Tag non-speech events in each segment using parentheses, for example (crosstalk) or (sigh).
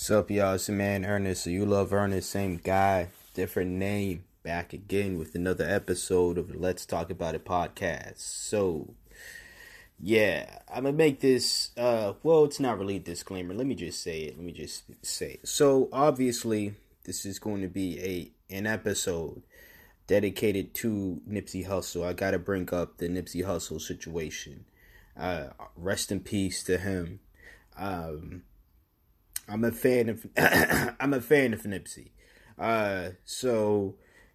Sup, y'all? It's your man Ernest. So you love Ernest, same guy, different name. Back again with another episode of Let's Talk About It podcast. So, yeah, I'm gonna make this. Uh, well, it's not really a disclaimer. Let me just say it. Let me just say it. So, obviously, this is going to be a an episode dedicated to Nipsey Hussle. I gotta bring up the Nipsey Hussle situation. Uh, rest in peace to him. Um, I'm a fan of (clears throat) I'm a fan of Nipsey. Uh, so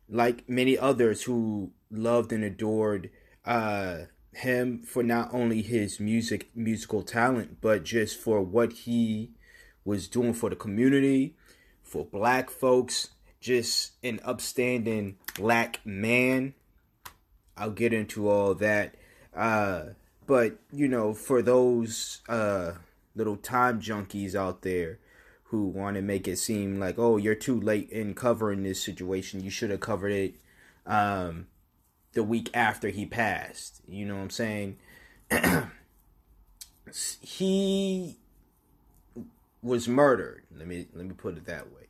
like many others who loved and adored uh, him for not only his music musical talent, but just for what he was doing for the community, for black folks, just an upstanding black man. I'll get into all that. Uh, but you know, for those uh, little time junkies out there who want to make it seem like, oh, you're too late in covering this situation. You should have covered it um, the week after he passed. You know what I'm saying? (clears throat) he was murdered. Let me let me put it that way.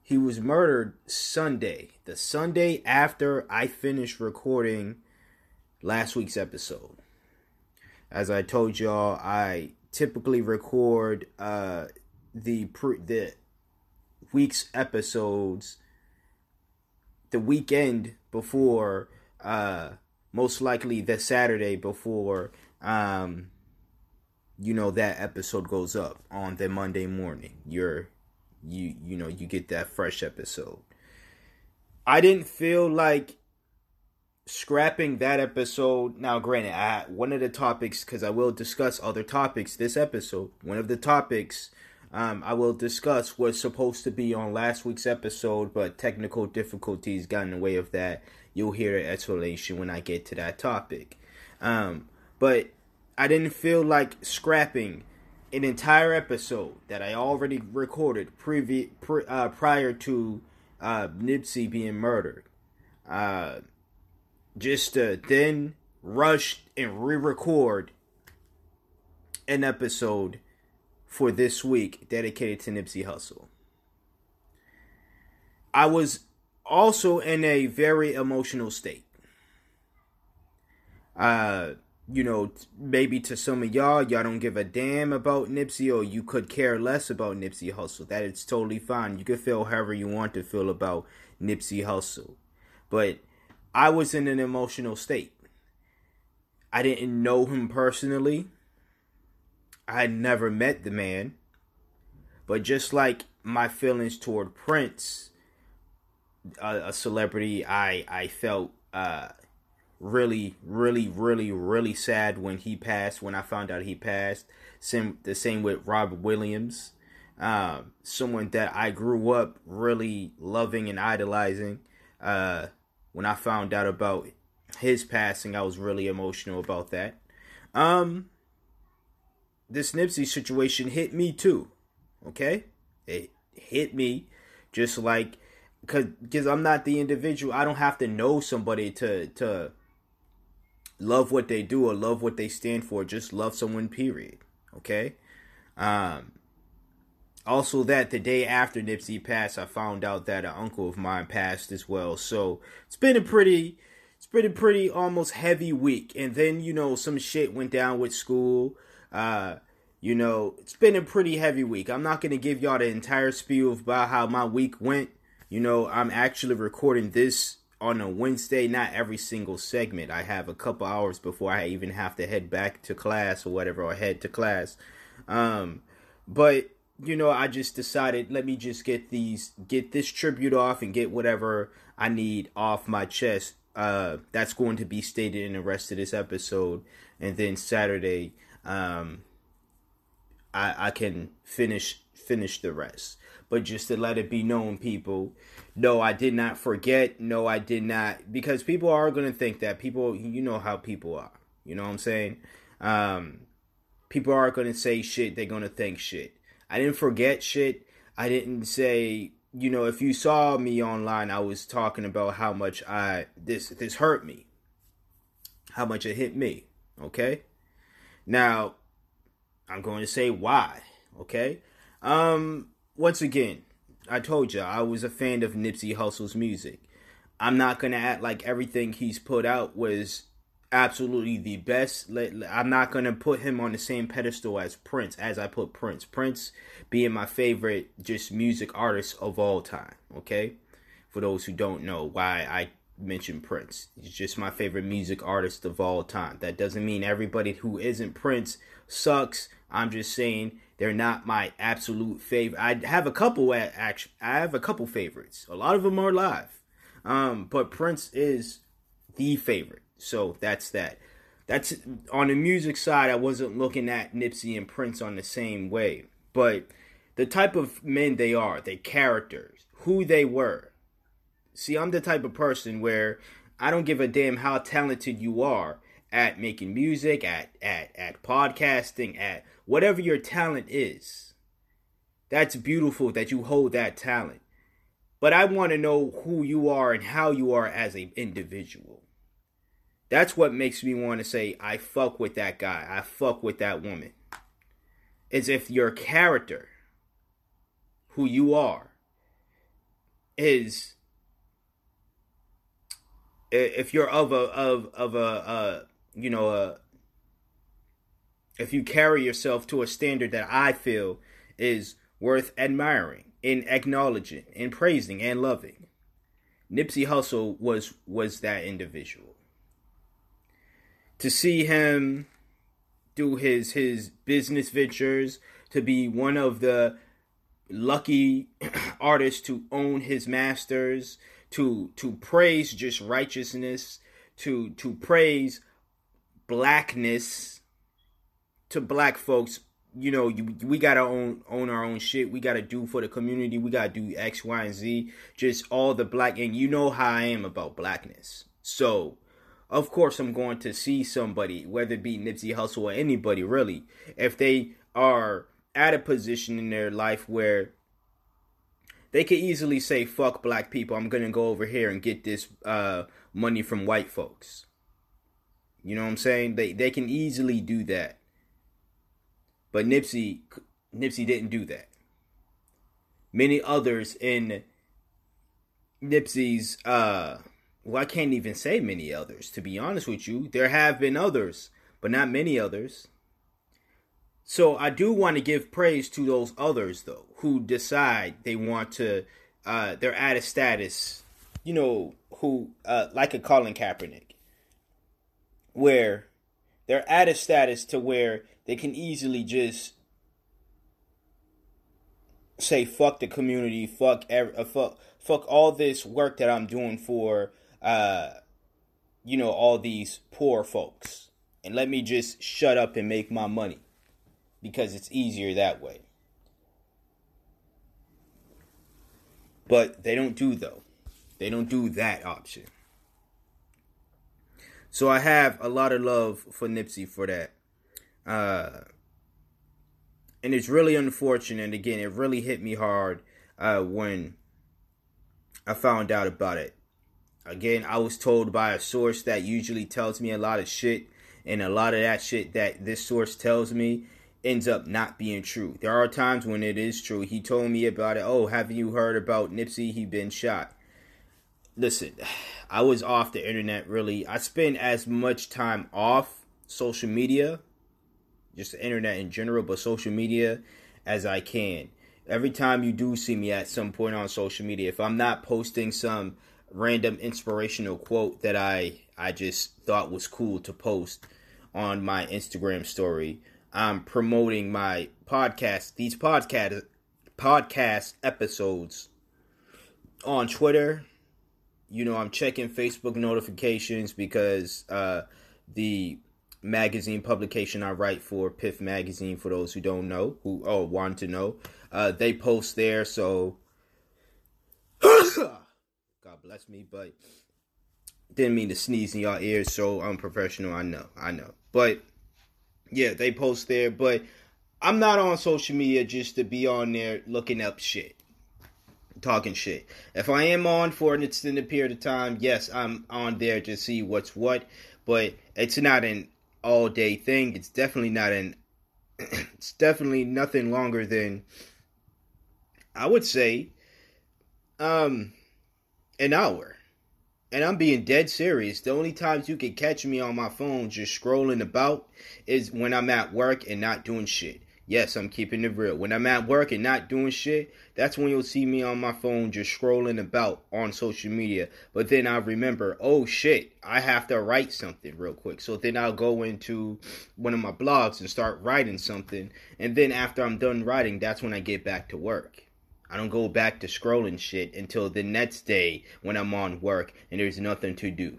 He was murdered Sunday, the Sunday after I finished recording last week's episode. As I told y'all, I typically record uh, the the week's episodes the weekend before uh most likely the Saturday before um you know that episode goes up on the Monday morning. You're you you know you get that fresh episode. I didn't feel like scrapping that episode. Now, granted, I one of the topics because I will discuss other topics this episode. One of the topics um, I will discuss was supposed to be on last week's episode, but technical difficulties got in the way of that. You'll hear an explanation when I get to that topic. Um, but I didn't feel like scrapping an entire episode that I already recorded previ- pre- uh, prior to uh, Nipsey being murdered. Uh, just to then rush and re-record an episode for this week dedicated to Nipsey Hussle. I was also in a very emotional state. Uh, you know, maybe to some of y'all, y'all don't give a damn about Nipsey, or you could care less about Nipsey Hussle. That is totally fine. You can feel however you want to feel about Nipsey Hussle. But I was in an emotional state. I didn't know him personally. I never met the man, but just like my feelings toward Prince, a, a celebrity, I I felt uh, really, really, really, really sad when he passed. When I found out he passed, same the same with Robin Williams, um, someone that I grew up really loving and idolizing. Uh, when I found out about his passing, I was really emotional about that. Um, this Nipsey situation hit me too. Okay? It hit me just like cuz I'm not the individual. I don't have to know somebody to to love what they do or love what they stand for. Just love someone period. Okay? Um also that the day after Nipsey passed, I found out that an uncle of mine passed as well. So, it's been a pretty it's been a pretty almost heavy week. And then, you know, some shit went down with school. Uh, you know, it's been a pretty heavy week. I'm not going to give y'all the entire spiel about how my week went. You know, I'm actually recording this on a Wednesday, not every single segment. I have a couple hours before I even have to head back to class or whatever, or head to class. Um, but you know, I just decided let me just get these, get this tribute off and get whatever I need off my chest. Uh, that's going to be stated in the rest of this episode, and then Saturday, um, I, I can finish finish the rest. But just to let it be known, people, no, I did not forget. No, I did not. Because people are to think that. People, you know how people are. You know what I'm saying? Um, people are to say shit. They're to think shit. I didn't forget shit. I didn't say, you know, if you saw me online, I was talking about how much I this this hurt me. How much it hit me, okay? Now, I'm going to say why, okay? Um once again, I told you I was a fan of Nipsey Hussle's music. I'm not going to act like everything he's put out was absolutely the best. I'm not gonna put him on the same pedestal as Prince as I put Prince. Prince being my favorite just music artist of all time. Okay, for those who don't know why I mentioned Prince, he's just my favorite music artist of all time. That doesn't mean everybody who isn't Prince sucks. I'm just saying they're not my absolute favorite. I have a couple actually. I have a couple favorites. A lot of them are live, um, but Prince is the favorite. So that's that. That's on the music side. I wasn't looking at Nipsey and Prince on the same way, but the type of men they are, their characters, who they were. See, I'm the type of person where I don't give a damn how talented you are at making music, at at at podcasting, at whatever your talent is. That's beautiful that you hold that talent. But I want to know who you are and how you are as an individual. That's what makes me want to say I fuck with that guy. I fuck with that woman. Is if your character, who you are, is if you're of a of of a uh, you know a if you carry yourself to a standard that I feel is worth admiring, in acknowledging, in praising and loving. Nipsey Hussle was was that individual to see him do his his business ventures, to be one of the lucky (clears throat) artists to own his masters, to to praise just righteousness, to to praise blackness to black folks you know, you, we gotta own own our own shit. We gotta do for the community. We gotta do X, Y, and Z. Just all the black, and you know how I am about blackness. So of course I'm going to see somebody, whether it be Nipsey Hussle or anybody really, if they are at a position in their life where they could easily say, fuck black people, I'm gonna go over here and get this uh, money from white folks. You know what I'm saying? They they can easily do that. But Nipsey Nipsey didn't do that. Many others in Nipsey's uh well, I can't even say many others, to be honest with you. There have been others, but not many others. So I do want to give praise to those others, though, who decide they want to, uh, they're at a status, you know, who, uh, like a Colin Kaepernick, where they're at a status to where they can easily just say fuck the community, fuck every, uh, fuck fuck all this work that I'm doing for uh, you know, all these poor folks. And let me just shut up and make my money because it's easier that way. But they don't do though. They don't do that option. So I have a lot of love for Nipsey for that. Uh, and it's really unfortunate. Again, it really hit me hard uh, when I found out about it. Again, I was told by a source that usually tells me a lot of shit, and a lot of that shit that this source tells me ends up not being true. There are times when it is true. He told me about it. Oh, have you heard about Nipsey? He been shot. Listen, I was off the internet really. I spend as much time off social media, just the internet in general, but social media as I can. Every time you do see me at some point on social media, if I'm not posting some random inspirational quote that I I just thought was cool to post on my Instagram story. I'm promoting my podcast, these podcast podcast episodes on Twitter. You know, I'm checking Facebook notifications because uh, the magazine publication I write for, Piff Magazine, for those who don't know, who oh want to know. Uh, they post there, so (coughs) God bless me, but didn't mean to sneeze in your ears, so unprofessional. I know, I know, but yeah, they post there, but I'm not on social media just to be on there looking up shit, talking shit. If I am on for an extended period of time, yes, I'm on there to see what's what, but it's not an all day thing. It's definitely not an. (clears throat) it's definitely nothing longer than. I would say, um, an hour. And I'm being dead serious. The only times you can catch me on my phone just scrolling about is when I'm at work and not doing shit. Yes, I'm keeping it real. When I'm at work and not doing shit, that's when you'll see me on my phone just scrolling about on social media. But then I remember, oh shit, I have to write something real quick. So then I'll go into one of my blogs and start writing something. And then after I'm done writing, that's when I get back to work. I don't go back to scrolling shit until the next day when I'm on work and there's nothing to do.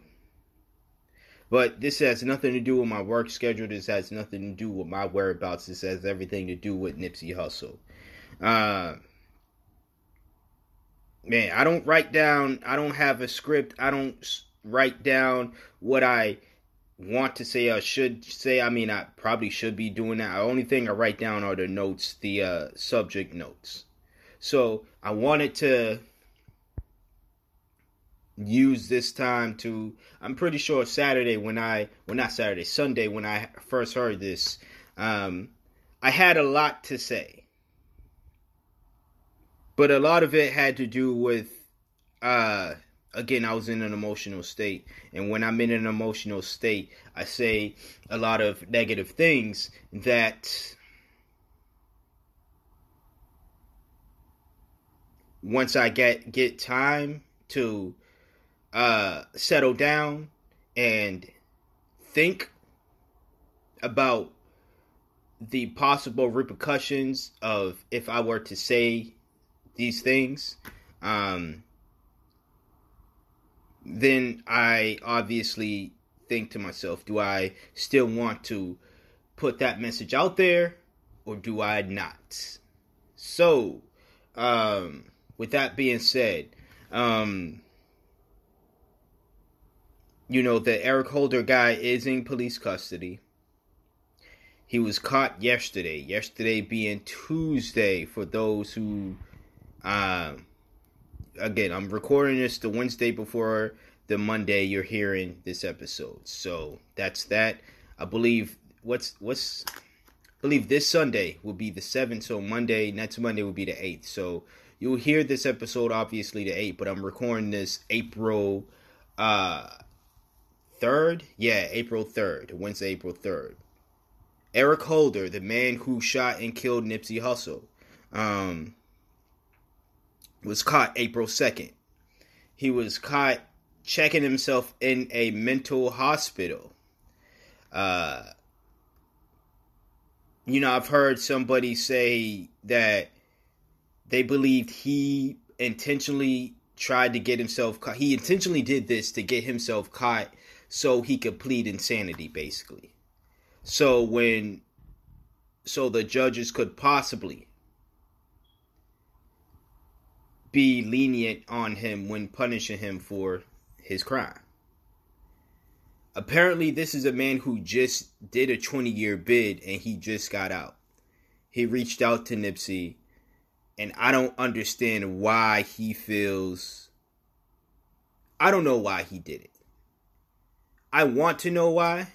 But this has nothing to do with my work schedule. This has nothing to do with my whereabouts. This has everything to do with Nipsey Hussle. Uh, man, I don't write down. I don't have a script. I don't write down what I want to say or should say. I mean, I probably should be doing that. The only thing I write down are the notes, the uh, subject notes. So I wanted to use this time to I'm pretty sure Saturday when I well not Saturday, Sunday when I first heard this, um, I had a lot to say. But a lot of it had to do with uh again I was in an emotional state and when I'm in an emotional state I say a lot of negative things that once I get get time to uh, settle down and think about the possible repercussions of if I were to say these things, um, then I obviously think to myself, do I still want to put that message out there or do I not? So, um, with that being said, um, you know, the Eric Holder guy is in police custody. He was caught yesterday. Yesterday being Tuesday for those who, uh, again, I'm recording this the Wednesday before the Monday you're hearing this episode. So that's that. I believe what's what's I believe this Sunday will be the seventh. So Monday, next Monday will be the eighth. So you'll hear this episode obviously the eighth, but I'm recording this April uh 3rd? Yeah, April 3rd, Wednesday, April 3rd. Eric Holder, the man who shot and killed Nipsey Hussle, um, was caught April 2nd. He was caught checking himself in a mental hospital. Uh, you know, I've heard somebody say that they believed he intentionally tried to get himself caught. He intentionally did this to get himself caught so he could plead insanity basically. So when so the judges could possibly be lenient on him when punishing him for his crime. Apparently, this is a man who just did a 20 year bid and he just got out. He reached out to Nipsey, and I don't understand why he feels. I don't know why he did it. I want to know why.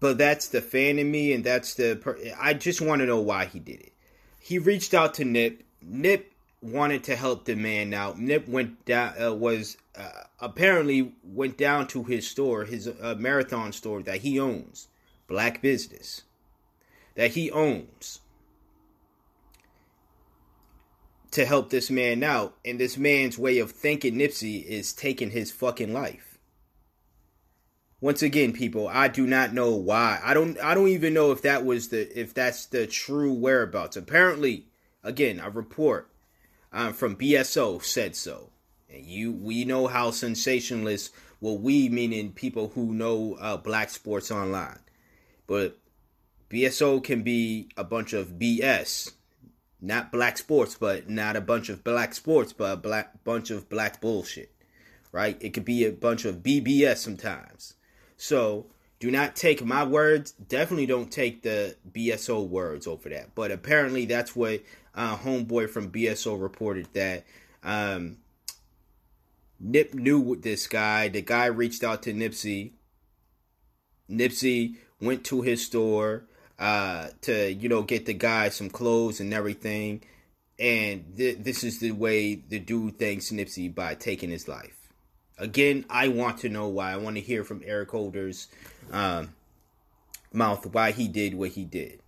But that's the fan in me, and that's the. Per- I just want to know why he did it. He reached out to Nip. Nip wanted to help the man out. Nip went down. Uh, was uh, apparently went down to his store, his uh, marathon store that he owns, Black Business, that he owns to help this man out, and this man's way of thinking Nipsey is taking his fucking life. Once again, people, I do not know why. I don't I don't even know if that was the if that's the true whereabouts. Apparently, again, a report um, from BSO said so. And you we know how sensationalist. Well, we meaning people who know uh, black sports online, but BSO can be a bunch of BS, not black sports, but not a bunch of black sports, but a black bunch of black bullshit, right? It could be a bunch of BBS sometimes. So do not take my words. Definitely don't take the BSO words over that. But apparently, that's what uh, homeboy from BSO reported that um, Nip knew this guy. The guy reached out to Nipsey. Nipsey went to his store uh, to you know get the guy some clothes and everything. And th- this is the way the dude thanks Nipsey by taking his life. Again, I want to know why. I want to hear from Eric Holder's um, mouth why he did what he did.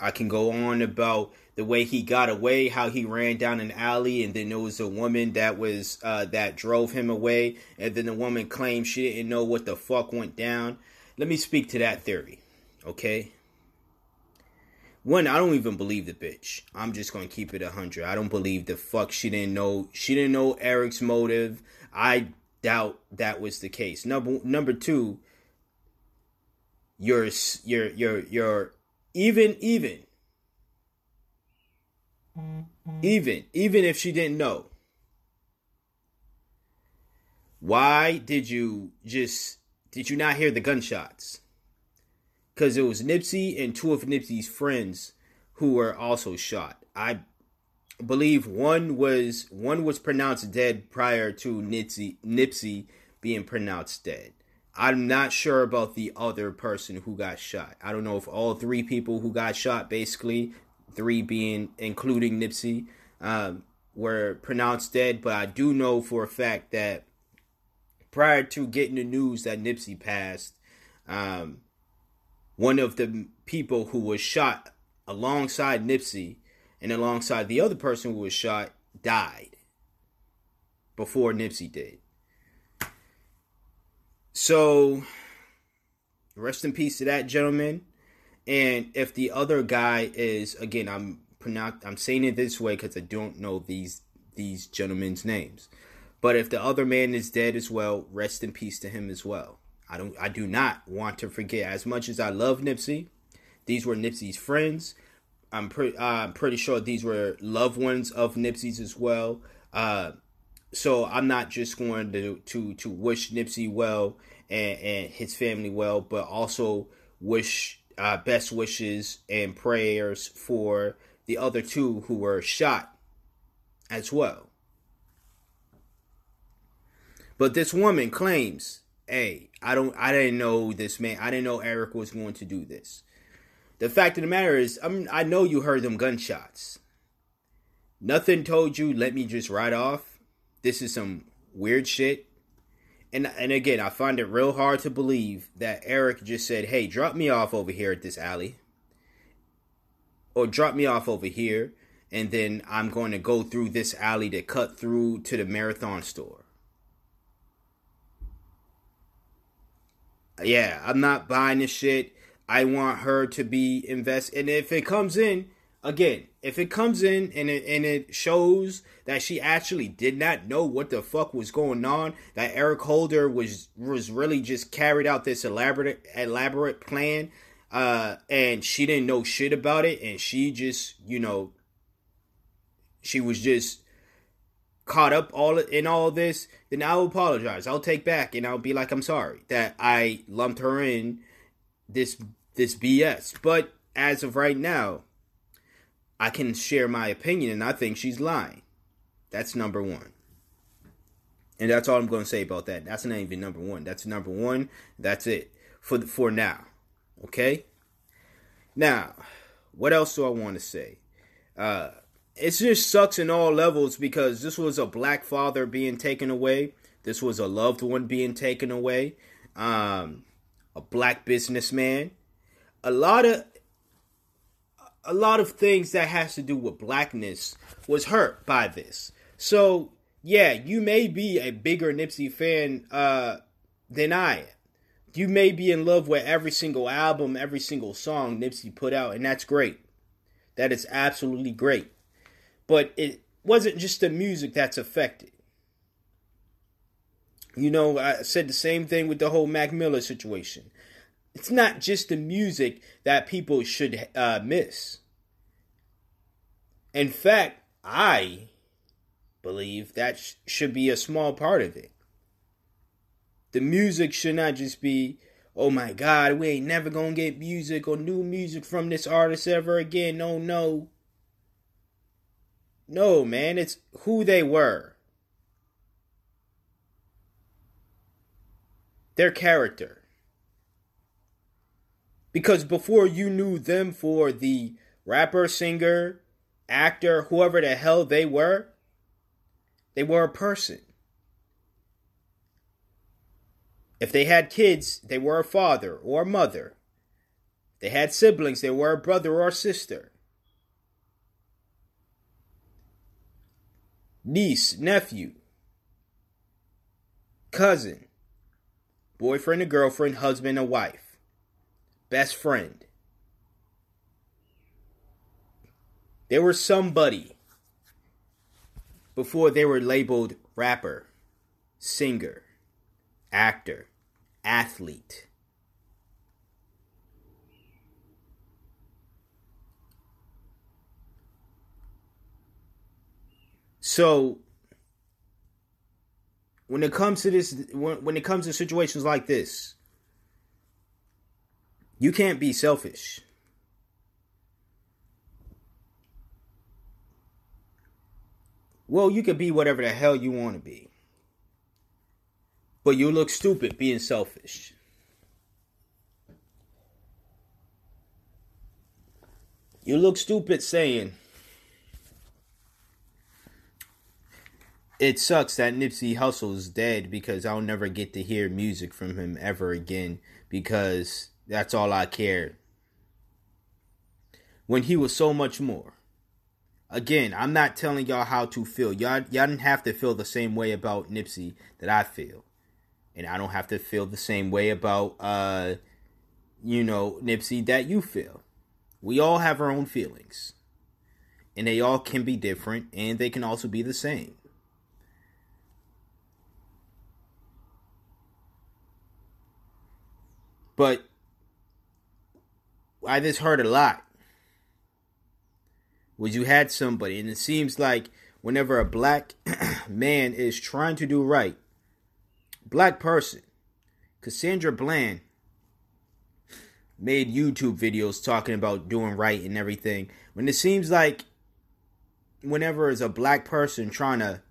I can go on about the way he got away, how he ran down an alley, and then there was a woman that was uh, that drove him away, and then the woman claimed she didn't know what the fuck went down. Let me speak to that theory, okay? One, I don't even believe the bitch. I'm just gonna keep it a hundred. I don't believe the fuck she didn't know. She didn't know Eric's motive. I doubt that was the case. Number number two, you're you're you're you're even even even even if she didn't know. Why did you just did you not hear the gunshots? Because it was Nipsey and two of Nipsey's friends who were also shot. I believe one was one was pronounced dead prior to Nipsey Nipsey being pronounced dead. I'm not sure about the other person who got shot. I don't know if all three people who got shot, basically three being including Nipsey, um, were pronounced dead. But I do know for a fact that prior to getting the news that Nipsey passed, um, one of the people who was shot alongside Nipsey and alongside the other person who was shot died before Nipsey did. So, rest in peace to that gentleman. And if the other guy is again, I'm pronounce, I'm saying it this way because I don't know these these gentlemen's names. But if the other man is dead as well, rest in peace to him as well. I don't I do not want to forget as much as I love Nipsey. These were Nipsey's friends. I'm pretty I'm pretty sure these were loved ones of Nipsey's as well. Uh, so I'm not just going to to to wish Nipsey well and, and his family well, but also wish uh, best wishes and prayers for the other two who were shot as well. But this woman claims, "Hey, I don't, I didn't know this man. I didn't know Eric was going to do this." The fact of the matter is, I I know you heard them gunshots. Nothing told you, let me just ride off. This is some weird shit. And and again, I find it real hard to believe that Eric just said, "Hey, drop me off over here at this alley." Or drop me off over here, and then I'm going to go through this alley to cut through to the marathon store. Yeah, I'm not buying this shit. I want her to be invest. And if it comes in, again, if it comes in and it and it shows that she actually did not know what the fuck was going on, that Eric Holder was was really just carried out this elaborate elaborate plan, uh, and she didn't know shit about it, and she just you know, she was just caught up all in all this, then I'll apologize. I'll take back and I'll be like, I'm sorry that I lumped her in this this BS. But as of right now, I can share my opinion, and I think she's lying. That's number one. And that's all I'm going to say about that. That's not even number one. That's number one. That's it for for now. Okay. Now, what else do I want to say? Uh, it just sucks in all levels because this was a black father being taken away. This was a loved one being taken away. Um, a black businessman a lot of a lot of things that has to do with blackness was hurt by this. So yeah, you may be a bigger Nipsey fan uh, than I am. You may be in love with every single album, every single song Nipsey put out, and that's great. That is absolutely great. But it wasn't just the music that's affected. You know, I said the same thing with the whole Mac Miller situation. It's not just the music that people should uh, miss. In fact, I believe that sh- should be a small part of it. The music should not just be, oh my God, we ain't never gonna get music or new music from this artist ever again. No, no. No, man, it's who they were. Their character. Because before you knew them for the rapper, singer, actor, whoever the hell they were, they were a person. If they had kids, they were a father or a mother. If they had siblings, they were a brother or a sister. Niece, nephew, cousin, boyfriend or girlfriend, husband or wife, best friend. They were somebody before they were labeled rapper, singer, actor, athlete. So when it comes to this when, when it comes to situations like this, you can't be selfish. Well, you can be whatever the hell you want to be. But you look stupid being selfish. You look stupid saying, it sucks that Nipsey Hussle's dead because I'll never get to hear music from him ever again because that's all I cared. When he was so much more. Again, I'm not telling y'all how to feel. Y'all y'all didn't have to feel the same way about Nipsey that I feel. And I don't have to feel the same way about uh you know, Nipsey that you feel. We all have our own feelings. And they all can be different and they can also be the same. But I just heard a lot was you had somebody, and it seems like whenever a black (clears throat) man is trying to do right, black person, Cassandra Bland made YouTube videos talking about doing right and everything. When it seems like whenever it's a black person trying to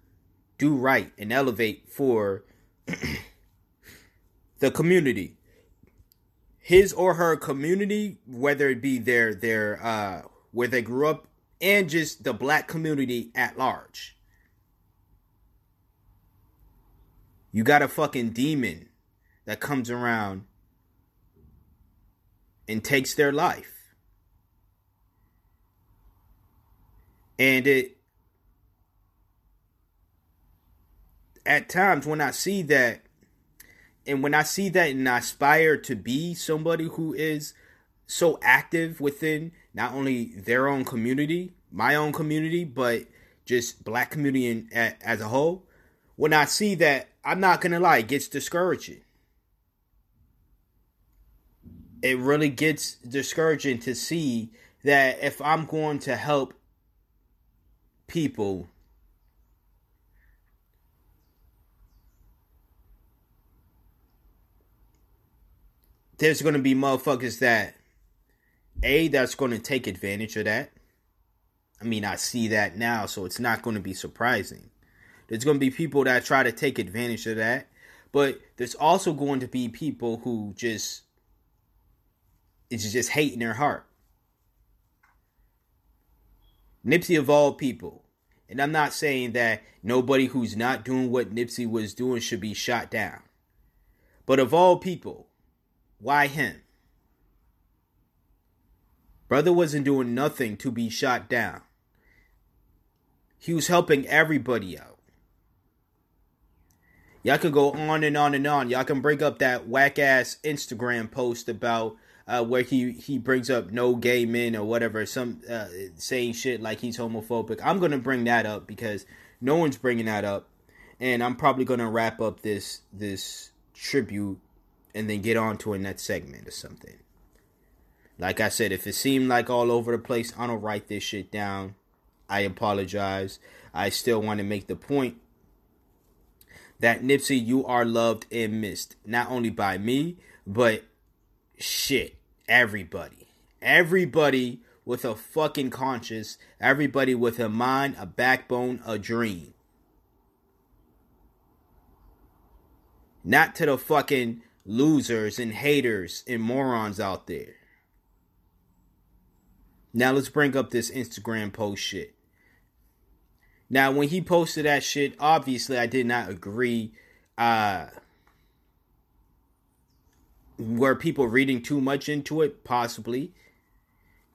do right and elevate for (clears throat) the community, his or her community, whether it be their their uh where they grew up and just the black community at large. You got a fucking demon that comes around and takes their life. And it at times when I see that and when I see that and I aspire to be somebody who is so active within not only their own community, my own community, but just black community in, as a whole, when I see that, I'm not gonna lie, it gets discouraging. It really gets discouraging to see that if I'm going to help people there's going to be motherfuckers that a that's going to take advantage of that. I mean, I see that now, so it's not going to be surprising. There's going to be people that try to take advantage of that, but there's also going to be people who just it's just hate in their heart. Nipsey of all people, and I'm not saying that nobody who's not doing what Nipsey was doing should be shot down. But of all people, why him? Brother wasn't doing nothing to be shot down. He was helping everybody out. Y'all can go on and on and on. Y'all can bring up that whack ass Instagram post about uh, where he he brings up no gay men or whatever, some uh, saying shit like he's homophobic. I'm gonna bring that up because no one's bringing that up, and I'm probably gonna wrap up this this tribute and then get on to a next segment or something. Like I said, if it seemed like all over the place, I don't write this shit down. I apologize. I still want to make the point that Nipsey, you are loved and missed, not only by me, but shit, everybody. Everybody with a fucking conscience, everybody with a mind, a backbone, a dream. Not to the fucking losers and haters and morons out there. Now let's bring up this Instagram post shit. Now when he posted that shit, obviously I did not agree. Uh were people reading too much into it? Possibly.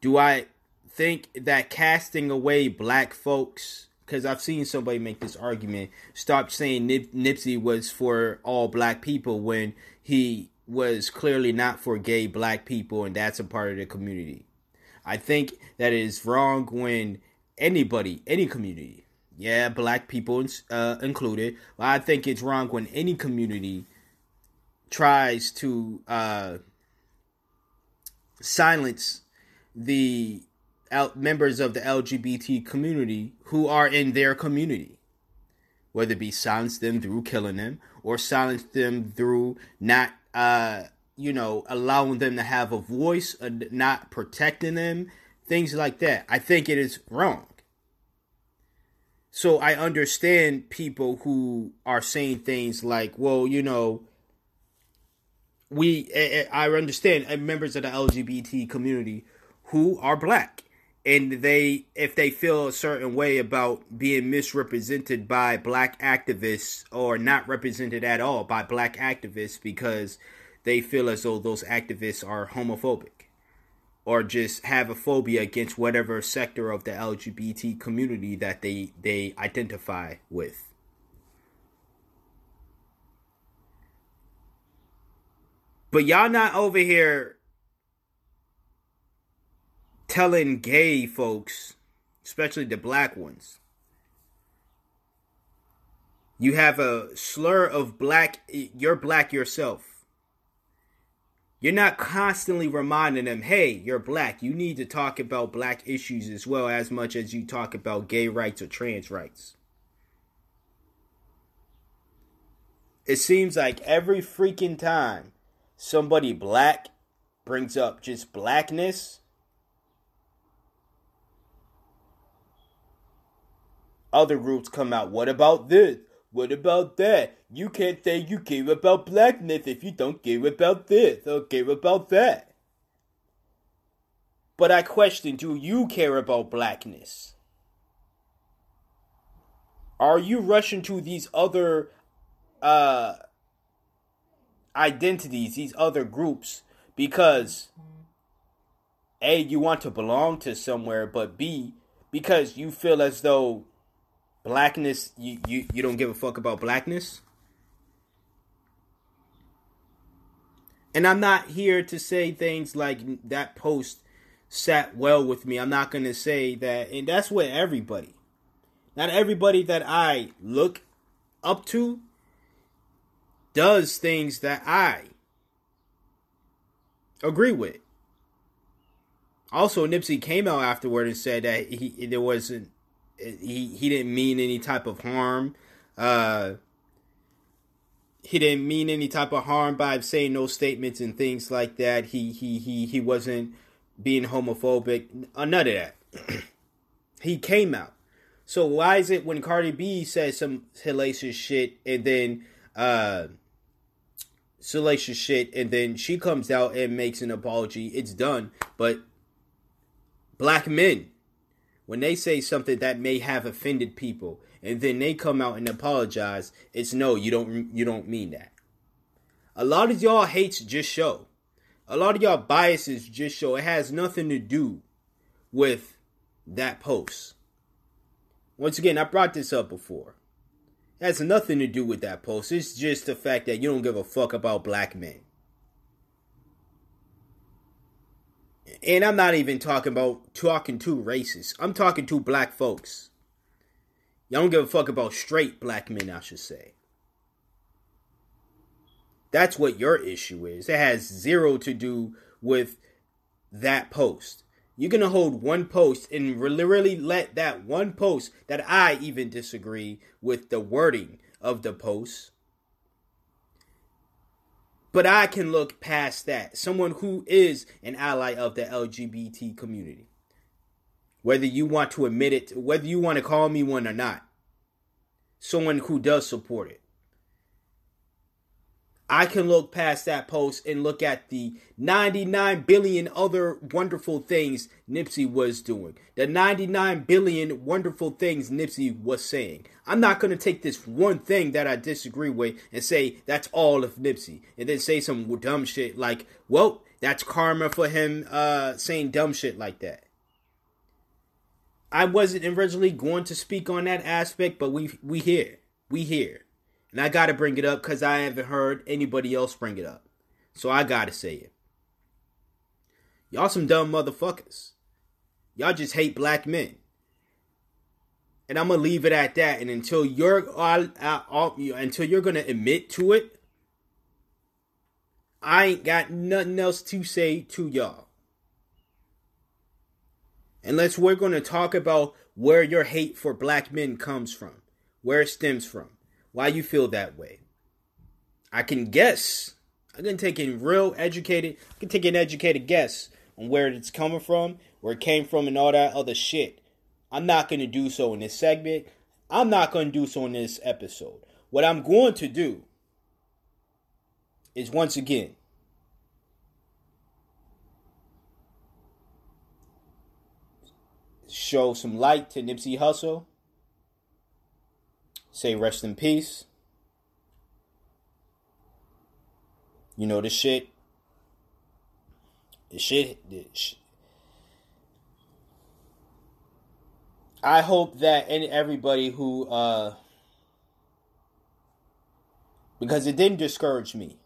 Do I think that casting away black folks, because I've seen somebody make this argument, stop saying Nip- Nipsey was for all black people when he was clearly not for gay black people, and that's a part of the community. I think that is wrong when anybody, any community, yeah, black people uh, included, but I think it's wrong when any community tries to uh, silence the members of the LGBT community who are in their community, whether it be silence them through killing them or silence them through not, uh, you know, allowing them to have a voice, uh, not protecting them, things like that. I think it is wrong. So I understand people who are saying things like, well, you know, we I understand uh, members of the LGBT community who are black and they if they feel a certain way about being misrepresented by black activists or not represented at all by black activists because they feel as though those activists are homophobic or just have a phobia against whatever sector of the LGBT community that they they identify with. But y'all not over here telling gay folks, especially the black ones, you have a slur of black, you're black yourself. You're not constantly reminding them, hey, you're black. You need to talk about black issues as well as much as you talk about gay rights or trans rights. It seems like every freaking time somebody black brings up just blackness, other groups come out. What about this? What about that? You can't say you care about blackness if you don't care about this or care about that. But I question do you care about blackness? Are you rushing to these other uh identities, these other groups, because A, you want to belong to somewhere, but B, because you feel as though blackness, you, you, you don't give a fuck about blackness. And I'm not here to say things like that post sat well with me. I'm not going to say that. And that's what everybody, not everybody that I look up to does things that I agree with. Also, Nipsey came out afterward and said that he there wasn't he he didn't mean any type of harm. Uh, he didn't mean any type of harm by saying no statements and things like that. He he he he wasn't being homophobic. Uh, none of that. (clears throat) he came out. So why is it when Cardi B says some hellacious shit and then uh salacious shit, and then she comes out and makes an apology. It's done. But black men, when they say something that may have offended people, and then they come out and apologize, it's no, you don't you don't mean that. A lot of y'all hates just show. A lot of y'all biases just show. It has nothing to do with that post. Once again, I brought this up before It has nothing to do with that post. It's just the fact that you don't give a fuck about black men. And I'm not even talking about talking to racists. I'm talking to black folks. Y'all don't give a fuck about straight black men, I should say. That's what your issue is. It has zero to do with that post. You're going to hold one post and really let that one post that I even disagree with the wording of the post. But I can look past that. Someone who is an ally of the LGBT community. Whether you want to admit it, whether you want to call me one or not. Someone who does support it. I can look past that post and look at the 99 billion other wonderful things Nipsey was doing. The 99 billion wonderful things Nipsey was saying. I'm not going to take this one thing that I disagree with and say that's all of Nipsey and then say some dumb shit like, well, that's karma for him uh, saying dumb shit like that. I wasn't originally going to speak on that aspect, but we we here. We here. And I got to bring it up because I haven't heard anybody else bring it up. So I got to say it. Y'all some dumb motherfuckers. Y'all just hate black men. And I'm gonna leave it at that. And until you're uh, until you're gonna admit to it, I ain't got nothing else to say to y'all. Unless we're gonna talk about where your hate for black men comes from, where it stems from why you feel that way. I can guess. I can take a real educated, I can take an educated guess on where it's coming from, where it came from, and all that other shit. I'm not going to do so in this segment. I'm not going to do so in this episode. What I'm going to do is once again show some light to Nipsey Hussle say rest in peace. You know, the shit. The shit. The sh- I hope that any everybody who uh because it didn't discourage me.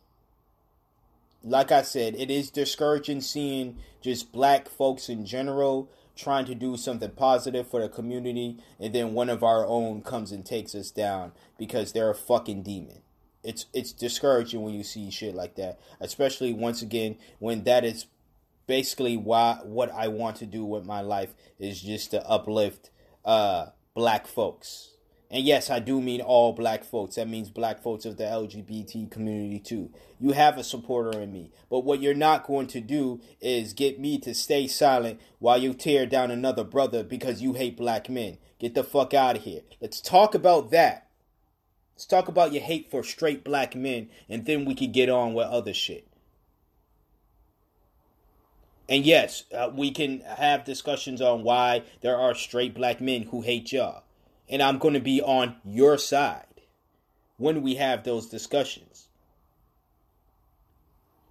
Like I said, it is discouraging seeing just black folks in general trying to do something positive for the community, and then one of our own comes and takes us down because they're a fucking demon. It's it's discouraging when you see shit like that, especially once again when that is basically why what I want to do with my life is just to uplift uh black folks and yes, I do mean all black folks. That means black folks of the LGBT community too. You have a supporter in me. But what you're not going to do is get me to stay silent while you tear down another brother because you hate black men. Get the fuck out of here. Let's talk about that. Let's talk about your hate for straight black men and then we can get on with other shit. And yes, uh, we can have discussions on why there are straight black men who hate y'all and I'm going to be on your side when we have those discussions.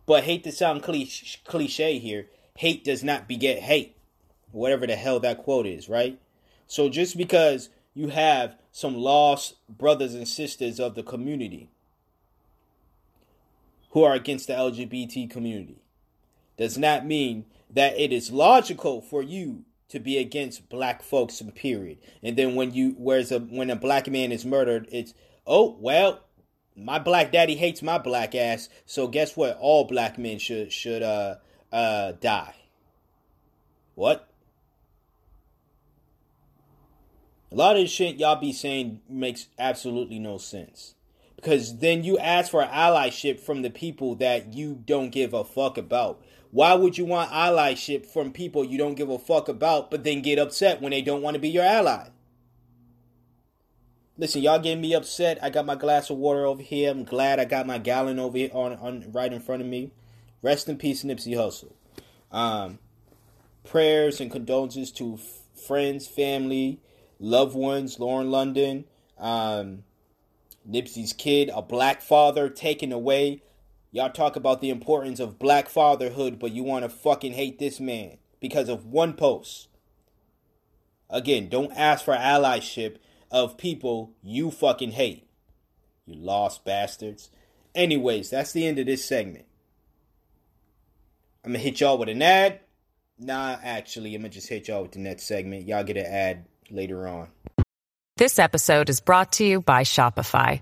But hate to sound cliche here, hate does not beget hate. Whatever the hell that quote is, right? So just because you have some lost brothers and sisters of the community who are against the LGBT community does not mean that it is logical for you to be against black folks period. And then when you whereas a when a black man is murdered, it's oh well, my black daddy hates my black ass, so guess what? All black men should should uh uh die. What? A lot of the shit y'all be saying makes absolutely no sense. Because then you ask for allyship from the people that you don't give a fuck about. Why would you want allyship from people you don't give a fuck about, but then get upset when they don't want to be your ally? Listen, y'all getting me upset. I got my glass of water over here. I'm glad I got my gallon over here on, on right in front of me. Rest in peace, Nipsey Hussle. Um, prayers and condolences to f- friends, family, loved ones. Lauren London, um, Nipsey's kid, a black father taken away Y'all talk about the importance of black fatherhood, but you want to fucking hate this man because of one post. Again, don't ask for allyship of people you fucking hate. You lost bastards. Anyways, that's the end of this segment. I'm gonna hit y'all with an ad. Nah, actually, I'm gonna just hit y'all with the next segment. Y'all get an ad later on. This episode is brought to you by Shopify.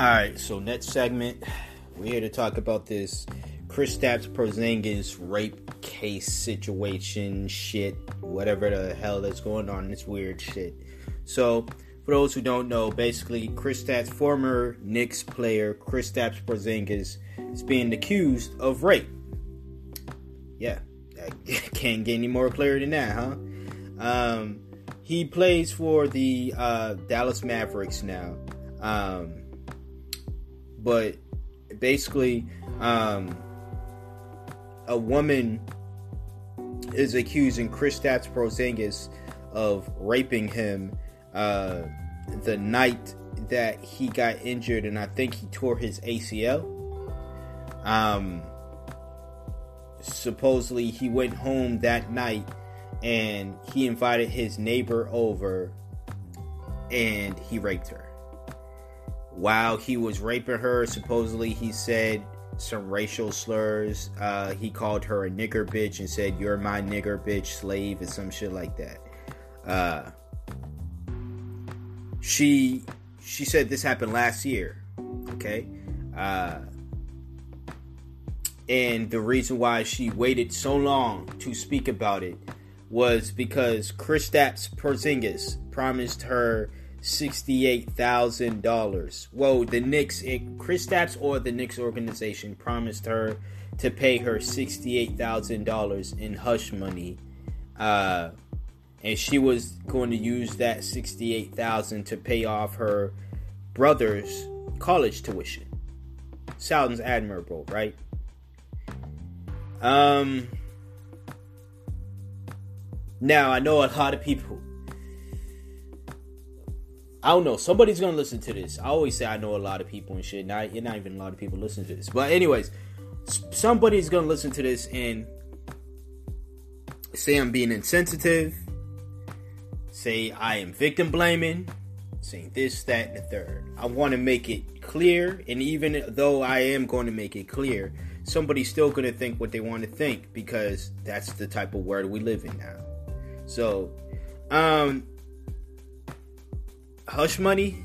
All right, so next segment, we're here to talk about this Kristaps Porzingis rape case situation, shit, whatever the hell that's going on, this weird shit. So, for those who don't know, basically, Kristaps, former Knicks player Kristaps Porzingis, is being accused of rape. Yeah, I (laughs) can't get any more clear than that, huh? Um, he plays for the uh, Dallas Mavericks now. Um, but basically, um, a woman is accusing Chris Kristaps Porzingis of raping him uh, the night that he got injured, and I think he tore his ACL. Um, supposedly, he went home that night and he invited his neighbor over, and he raped her while he was raping her, supposedly he said some racial slurs. Uh, he called her a nigger bitch and said, You're my nigger bitch slave, and some shit like that. Uh, she she said this happened last year. Okay. Uh, and the reason why she waited so long to speak about it was because Kristaps Porzingis promised her $68,000. Whoa, the Knicks, it, Kristaps or the Knicks organization promised her to pay her $68,000 in hush money. Uh, and she was going to use that 68000 to pay off her brother's college tuition. Sounds admirable, right? Um now I know a lot of people I don't know. Somebody's gonna listen to this. I always say I know a lot of people and shit. Not, not even a lot of people listen to this. But anyways, somebody's gonna listen to this and say I'm being insensitive. Say I am victim blaming. Saying this, that, and the third. I want to make it clear, and even though I am going to make it clear, somebody's still going to think what they want to think because that's the type of world we live in now. So, um, hush money.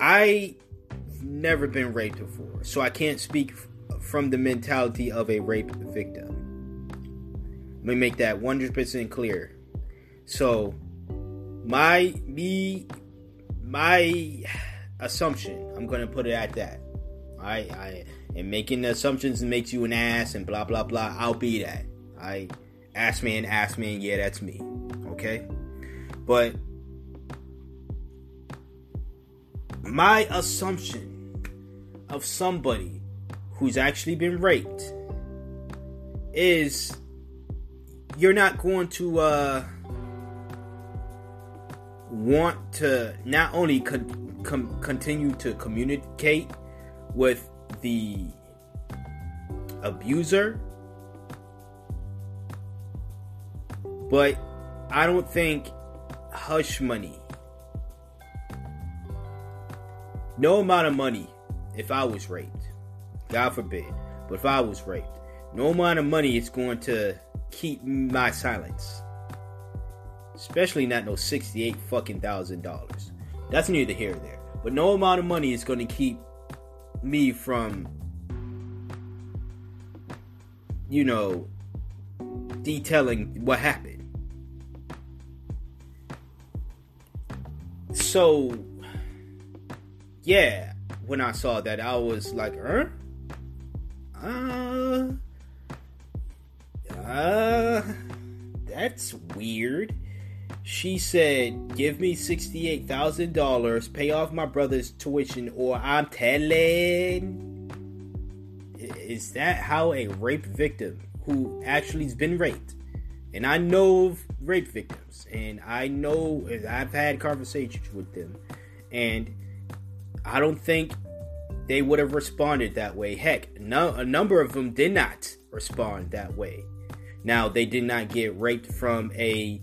I never been raped before, so I can't speak from the mentality of a rape victim. Let me make that 100% clear. So, my me my assumption, I'm going to put it at that. I I and making assumptions and makes you an ass and blah blah blah. I'll be that. I ass man, ass man, yeah, that's me. Okay? But my assumption of somebody who's actually been raped is you're not going to uh, want to not only con- com- continue to communicate with the abuser, but I don't think hush money. No amount of money, if I was raped, God forbid, but if I was raped, no amount of money is going to keep my silence. Especially not no sixty-eight fucking thousand dollars. That's neither here nor there. But no amount of money is going to keep me from, you know, detailing what happened. So yeah, when I saw that, I was like, huh? Uh, uh, that's weird. She said, Give me $68,000, pay off my brother's tuition, or I'm telling. is that how a rape victim who actually has been raped, and I know rape victims, and I know I've had conversations with them, and I don't think they would have responded that way. Heck, no, a number of them did not respond that way. Now, they did not get raped from a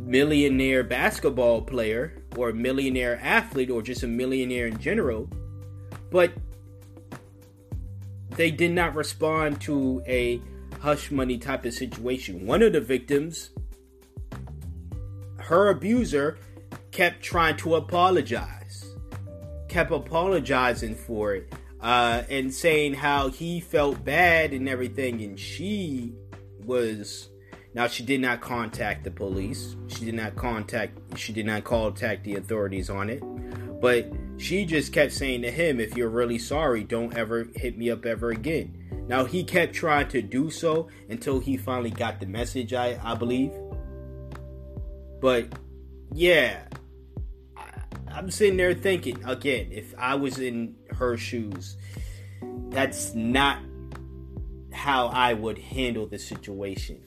millionaire basketball player or a millionaire athlete or just a millionaire in general, but they did not respond to a hush money type of situation. One of the victims, her abuser, kept trying to apologize, kept apologizing for it, uh, and saying how he felt bad and everything, and she was now she did not contact the police. She did not contact she did not contact the authorities on it. But she just kept saying to him, if you're really sorry, don't ever hit me up ever again. Now he kept trying to do so until he finally got the message, I, I believe. But yeah, I, I'm sitting there thinking again, if I was in her shoes, that's not how I would handle the situation.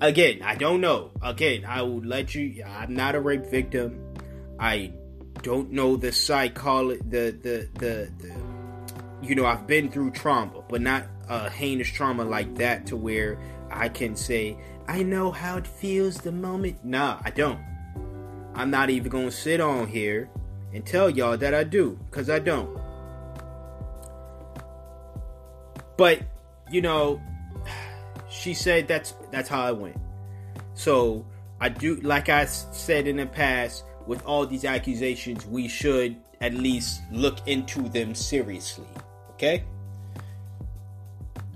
Again, I don't know. Again, I will let you. I'm not a rape victim. I don't know the psychology, the, the the the you know I've been through trauma, but not a heinous trauma like that to where I can say I know how it feels the moment. Nah, I don't. I'm not even gonna sit on here and tell y'all that I do, cause I don't. But you know, she said that's that's how I went. So I do, like I said in the past, with all these accusations, we should at least look into them seriously. Okay.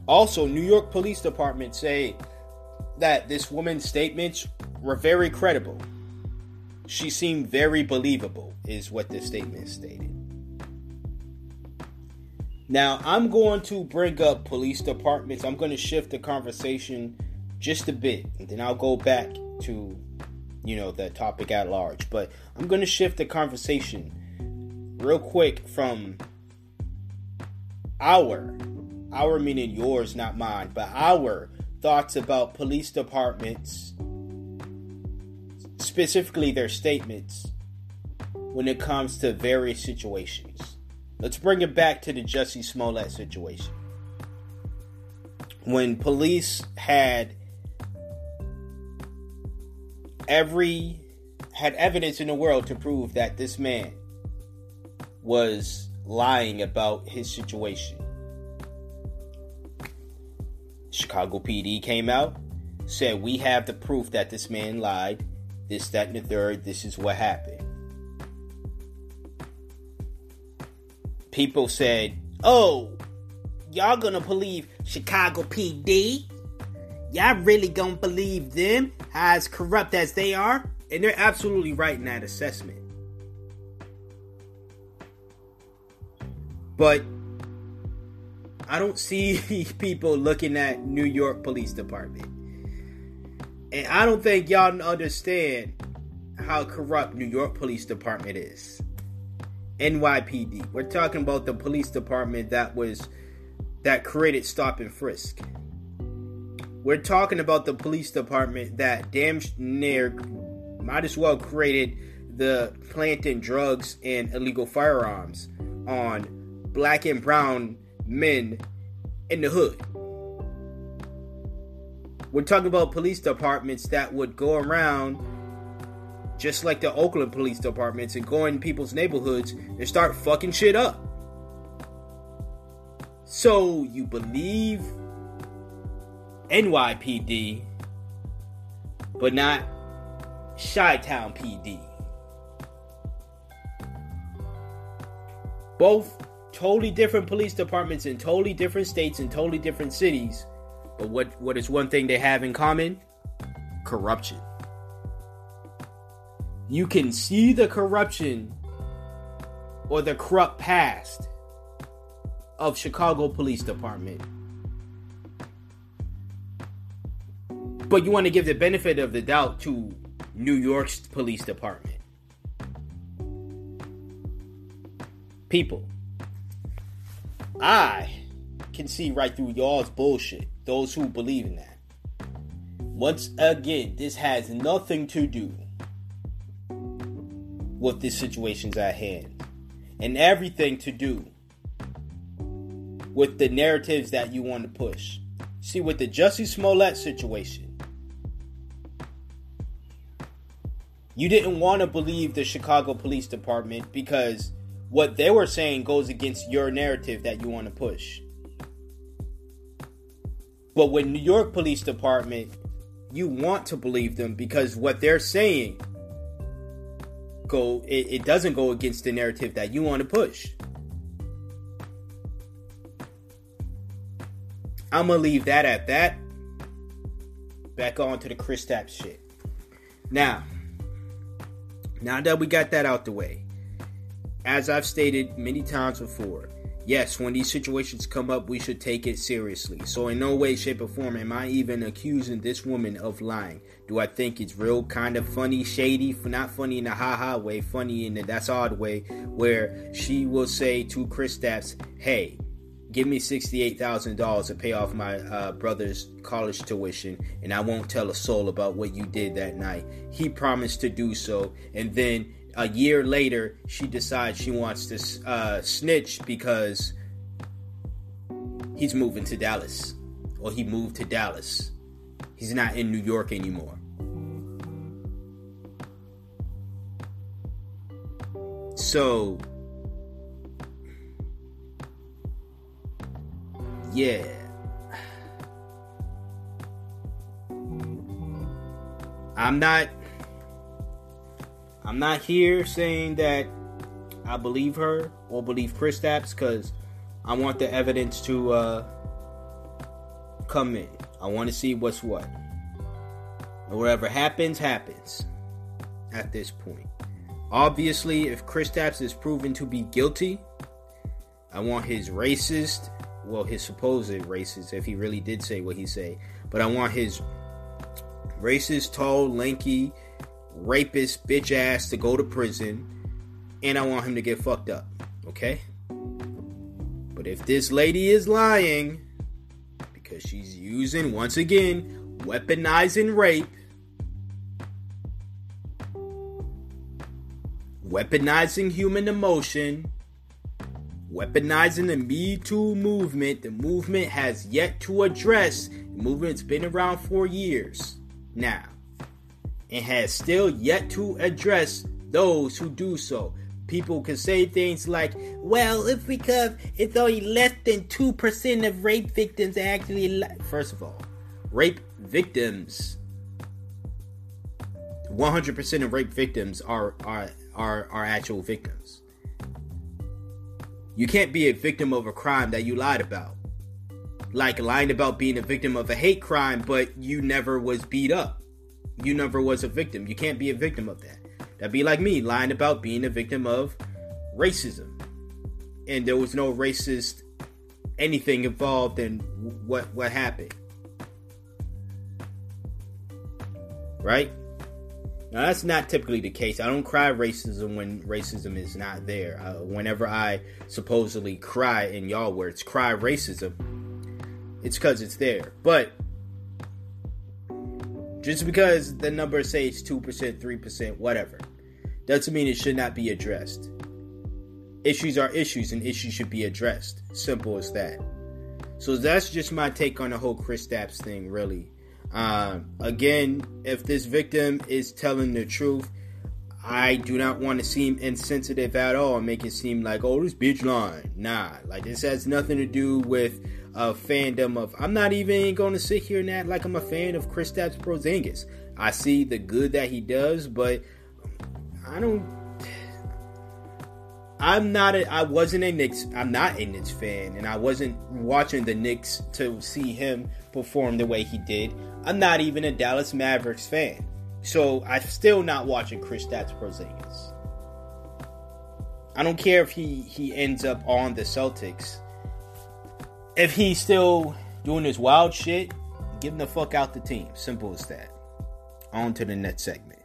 Also, New York Police Department say that this woman's statements were very credible. She seemed very believable, is what this statement stated. Now, I'm going to bring up police departments. I'm going to shift the conversation just a bit, and then I'll go back to, you know, the topic at large. But I'm going to shift the conversation real quick from our, our meaning yours, not mine, but our thoughts about police departments, specifically their statements when it comes to various situations. Let's bring it back to the Jussie Smollett situation. When police had every had evidence in the world to prove that this man was lying about his situation. Chicago PD came out, said, We have the proof that this man lied. This, that, and the third. This is what happened. people said, "Oh, y'all gonna believe Chicago PD? Y'all really gonna believe them as corrupt as they are?" And they're absolutely right in that assessment. But I don't (laughs) see people looking at New York Police Department. And I don't think y'all understand how corrupt New York Police Department is. NYPD. We're talking about the police department that was that created stop and frisk. We're talking about the police department that damn near might as well created the planting drugs and illegal firearms on black and brown men in the hood. We're talking about police departments that would go around just like the Oakland police departments and go in people's neighborhoods and start fucking shit up. So you believe NYPD, but not Chi Town PD. Both totally different police departments in totally different states and totally different cities. But what, what is one thing they have in common? Corruption you can see the corruption or the corrupt past of Chicago Police Department. But you want to give the benefit of the doubt to New York's police department. People, I can see right through y'all's bullshit. Those who believe in that. Once again, this has nothing to do with the situations at hand, and everything to do with the narratives that you want to push. See, with the Jussie Smollett situation, you didn't want to believe the Chicago Police Department because what they were saying goes against your narrative that you want to push. But with New York Police Department, you want to believe them because what they're saying go it, it doesn't go against the narrative that you want to push. I'm gonna leave that at that. Back on to the Chris Kristaps shit. Now, now that we got that out the way, as I've stated many times before, yes, when these situations come up, we should take it seriously. So, in no way, shape, or form am I even accusing this woman of lying. Do I think it's real kind of funny, shady, not funny in the ha ha way, funny in the that's odd way, where she will say to Chris Kristaps, hey, give me $68,000 to pay off my uh, brother's college tuition, and I won't tell a soul about what you did that night. He promised to do so, and then a year later, she decides she wants to uh, snitch because he's moving to Dallas, or he moved to Dallas. He's not in New York anymore. So, yeah. I'm not I'm not here saying that I believe her or believe Kristaps because I want the evidence to uh, come in. I want to see what's what. And whatever happens, happens at this point. Obviously, if Kristaps is proven to be guilty, I want his racist, well, his supposed racist, if he really did say what he say, but I want his racist, tall, lanky, rapist, bitch ass to go to prison, and I want him to get fucked up. Okay? But if this lady is lying, because she's using, once again, weaponizing rape, weaponizing human emotion, weaponizing the Me Too movement, the movement has yet to address. The movement's been around for years now and has still yet to address those who do so. People can say things like, well, if because it's only less than 2% of rape victims actually. Li-. First of all, rape victims, 100% of rape victims are, are, are, are actual victims. You can't be a victim of a crime that you lied about. Like lying about being a victim of a hate crime, but you never was beat up you never was a victim. You can't be a victim of that. That'd be like me lying about being a victim of racism. And there was no racist anything involved in what what happened. Right? Now that's not typically the case. I don't cry racism when racism is not there. Uh, whenever I supposedly cry in y'all words, cry racism, it's because it's there. But just because the numbers say it's 2%, 3%, whatever, doesn't mean it should not be addressed. Issues are issues and issues should be addressed. Simple as that. So that's just my take on the whole Kristaps thing, really. Um, again, if this victim is telling the truth, I do not want to seem insensitive at all and make it seem like, oh, this bitch lying. Nah, like this has nothing to do with a fandom of. I'm not even going to sit here and act like I'm a fan of Kristaps Porzingis. I see the good that he does, but I don't. I'm not a. I wasn't a Knicks. I'm not a Knicks fan, and I wasn't watching the Knicks to see him perform the way he did. I'm not even a Dallas Mavericks fan, so I'm still not watching Kristaps Porzingis. I don't care if he he ends up on the Celtics if he's still doing his wild shit, get him the fuck out the team. Simple as that. On to the next segment.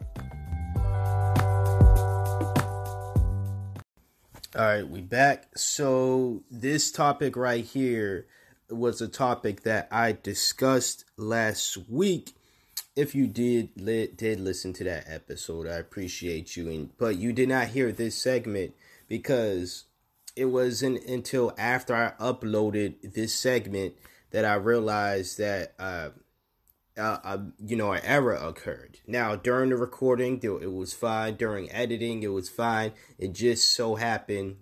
All right, we back. So this topic right here was a topic that I discussed last week. If you did li- did listen to that episode, I appreciate you. And but you did not hear this segment because it wasn't until after I uploaded this segment that I realized that uh, uh, uh, you know, an error occurred. Now, during the recording, it was fine. During editing, it was fine. It just so happened,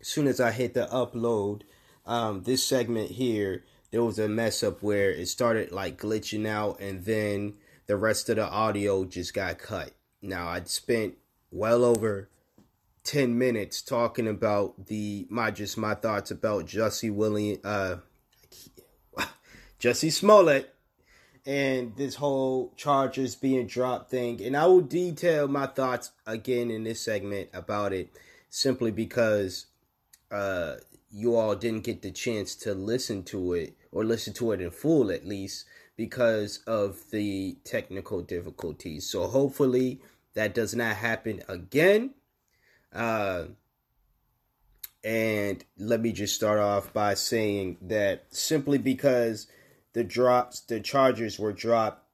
as soon as I hit the upload, um, this segment here, there was a mess up where it started like glitching out, and then the rest of the audio just got cut. Now, I'd spent well over 10 minutes talking about the my just my thoughts about Jussie William uh (laughs) Jussie Smollett and this whole charges being dropped thing. And I will detail my thoughts again in this segment about it simply because uh, you all didn't get the chance to listen to it or listen to it in full at least because of the technical difficulties. So hopefully that does not happen again. Uh, and let me just start off by saying that simply because the drops, the charges were dropped,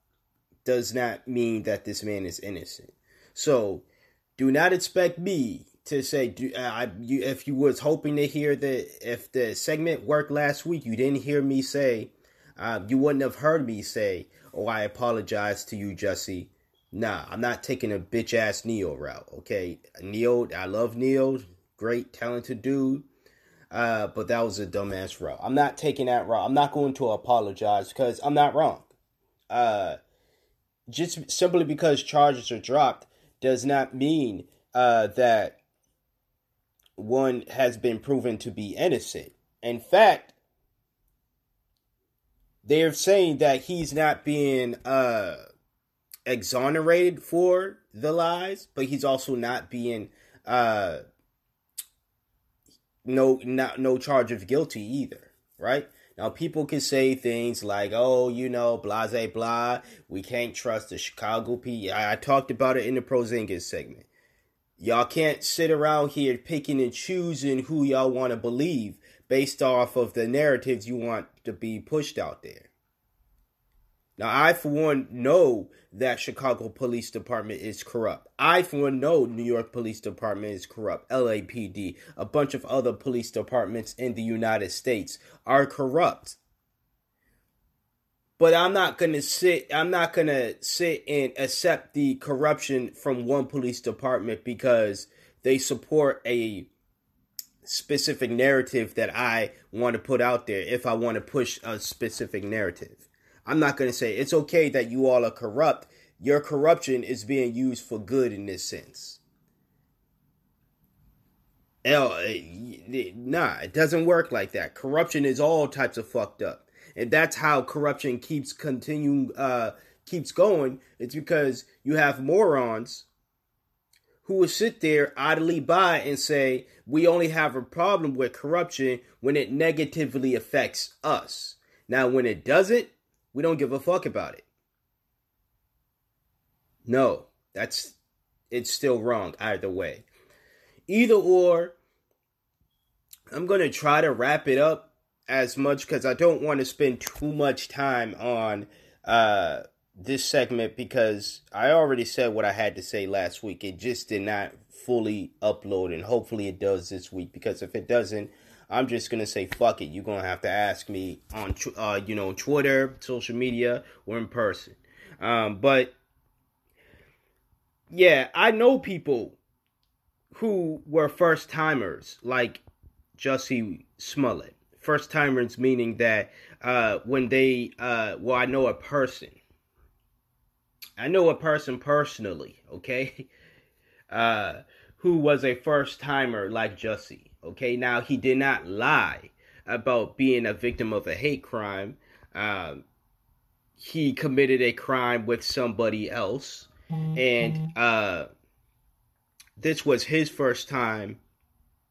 does not mean that this man is innocent. So, do not expect me to say, do, uh, I, you, if you was hoping to hear the, if the segment worked last week, you didn't hear me say, uh, you wouldn't have heard me say, oh, I apologize to you, Jesse. Nah, I'm not taking a bitch ass Ne-Yo route, okay? Ne-Yo, I love Ne-Yo, great, talented dude. Uh, but that was a dumbass route. I'm not taking that route. I'm not going to apologize because I'm not wrong. Uh, just simply because charges are dropped does not mean uh, that one has been proven to be innocent. In fact, they're saying that he's not being uh, exonerated for the lies, but he's also not being uh, no not no charge of guilty either, right? Now people can say things like, "Oh, you know, blase blah, we can't trust the Chicago P." I, talked about it in the Porzingis segment. Y'all can't sit around here picking and choosing who y'all want to believe based off of the narratives you want to be pushed out there. Now, I, for one, know that Chicago Police Department is corrupt. I, for one, know New York Police Department is corrupt. LAPD, a bunch of other police departments in the United States are corrupt. But I'm not gonna sit. I'm not gonna sit and accept the corruption from one police department because they support a specific narrative that I want to put out there. If I want to push a specific narrative. I'm not to say it's okay that you all are corrupt. Your corruption is being used for good in this sense. L, eh, nah, it doesn't work like that. Corruption is all types of fucked up, and that's how corruption keeps continuing, uh, keeps going. It's because you have morons who will sit there idly by and say we only have a problem with corruption when it negatively affects us. Now, when it doesn't, we don't give a fuck about it. No, that's it's still wrong either way. Either or, I'm to try to wrap it up as much because I don't want to spend too much time on uh, this segment because I already said what I had to say last week. It just did not fully upload, and hopefully it does this week because if it doesn't, I'm just gonna say fuck it. You're gonna have to ask me on uh, you know Twitter, social media, or in person. Um, but yeah, I know people who were first timers, like Jussie Smollett. First timers meaning that uh, when they uh, well, I know a person. I know a person personally, okay, (laughs) uh, who was a first timer like Jussie. Okay, now he did not lie about being a victim of a hate crime. Um, he committed a crime with somebody else, mm-hmm. and uh, this was his first time.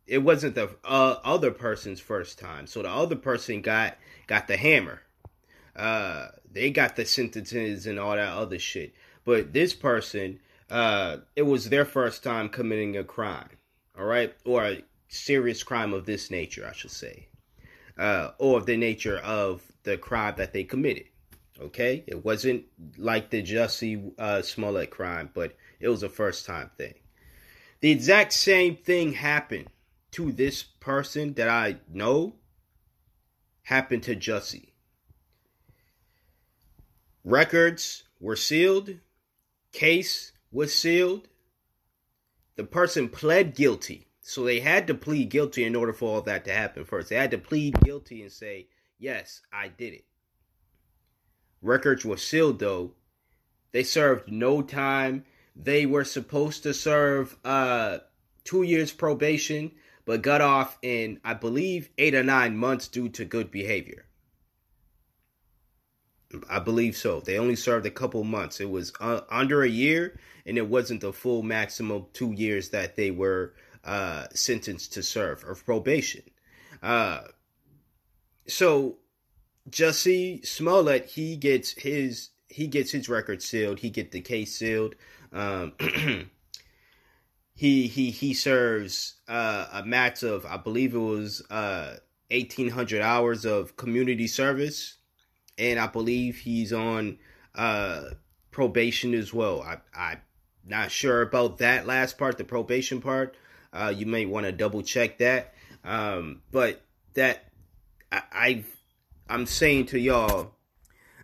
It wasn't the uh, other person's first time, so the other person got got the hammer. Uh, they got the sentences and all that other shit, but this person, uh, it was their first time committing a crime. all right, or a serious crime of this nature, I should say, uh, or the nature of the crime that they committed. Okay, it wasn't like the Jussie uh, Smollett crime, but it was a first time thing. The exact same thing happened to this person that I know happened to Jussie. Records were sealed, case was sealed. The person pled guilty. So they had to plead guilty in order for all that to happen first. They had to plead guilty and say, Yes, I did it. Records were sealed though. They served no time. They were supposed to serve uh two years probation, but got off in I believe eight or nine months due to good behavior. I believe so. They only served a couple months. It was uh, under a year, and it wasn't the full maximum two years that they were uh, sentenced to serve of probation. Uh, so Jussie Smollett, he gets his he gets his record sealed. He get the case sealed. Um, (clears throat) he he he serves uh, a max of I believe it was uh, eighteen hundred hours of community service and I believe he's on uh, probation as well. I I'm not sure about that last part, the probation part. Uh, you may want to double check that. Um, but that I, I've I'm saying to y'all,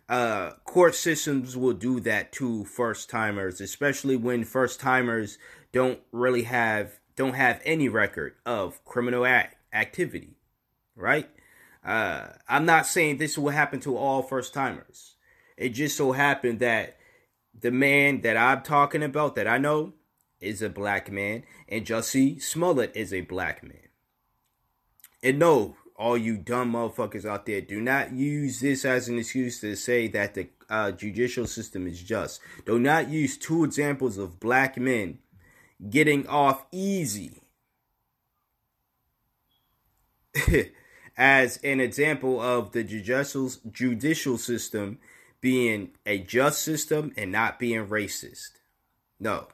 uh, court systems will do that to first timers, especially when first timers don't really have don't have any record of criminal act activity, right? Uh, I'm not saying this will happen to all first timers. It just so happened that the man that I'm talking about that I know is a black man, and Jussie Smollett is a black man. And no, all you dumb motherfuckers out there, do not use this as an excuse to say that the uh, judicial system is just. Do not use two examples of black men getting off easy (laughs) as an example of the judicial system being a just system and not being racist. No.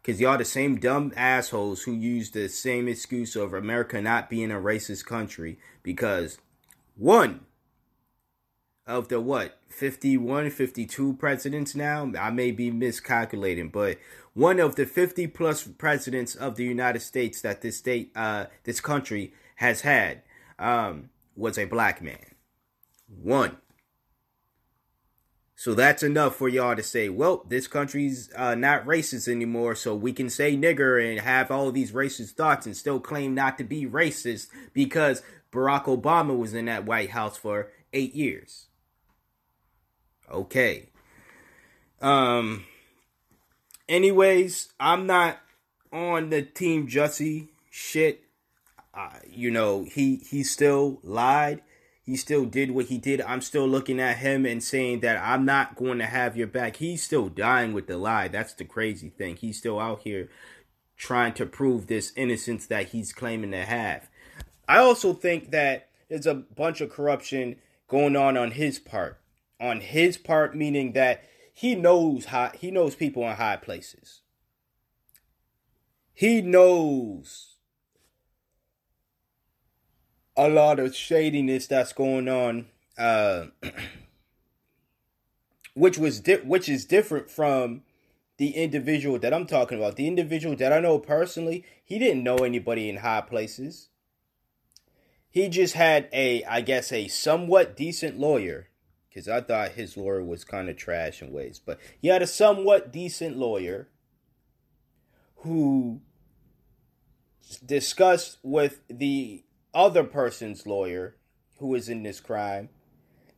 Because y'all the same dumb assholes who use the same excuse of America not being a racist country because one of the what 51 52 presidents now i may be miscalculating but one of the 50 plus presidents of the united states that this state uh this country has had um, was a black man. One. So that's enough for y'all to say, well, this country's uh, not racist anymore, so we can say nigger and have all these racist thoughts and still claim not to be racist because Barack Obama was in that White House for eight years. Okay. Um. Anyways, I'm not on the Team Jussie shit uh, you know, he he still lied. He still did what he did. I'm still looking at him and saying that I'm not going to have your back. He's still dying with the lie. That's the crazy thing. He's still out here trying to prove this innocence that he's claiming to have. I also think that there's a bunch of corruption going on on his part. On his part, meaning that he knows high, he knows people in high places. He knows a lot of shadiness that's going on, uh, (clears throat) which was di- which is different from the individual that I'm talking about. The individual that I know personally, he didn't know anybody in high places. He just had a, I guess, a somewhat decent lawyer, because I thought his lawyer was kind of trash in ways, but he had a somewhat decent lawyer who discussed with the other person's lawyer who was in this crime,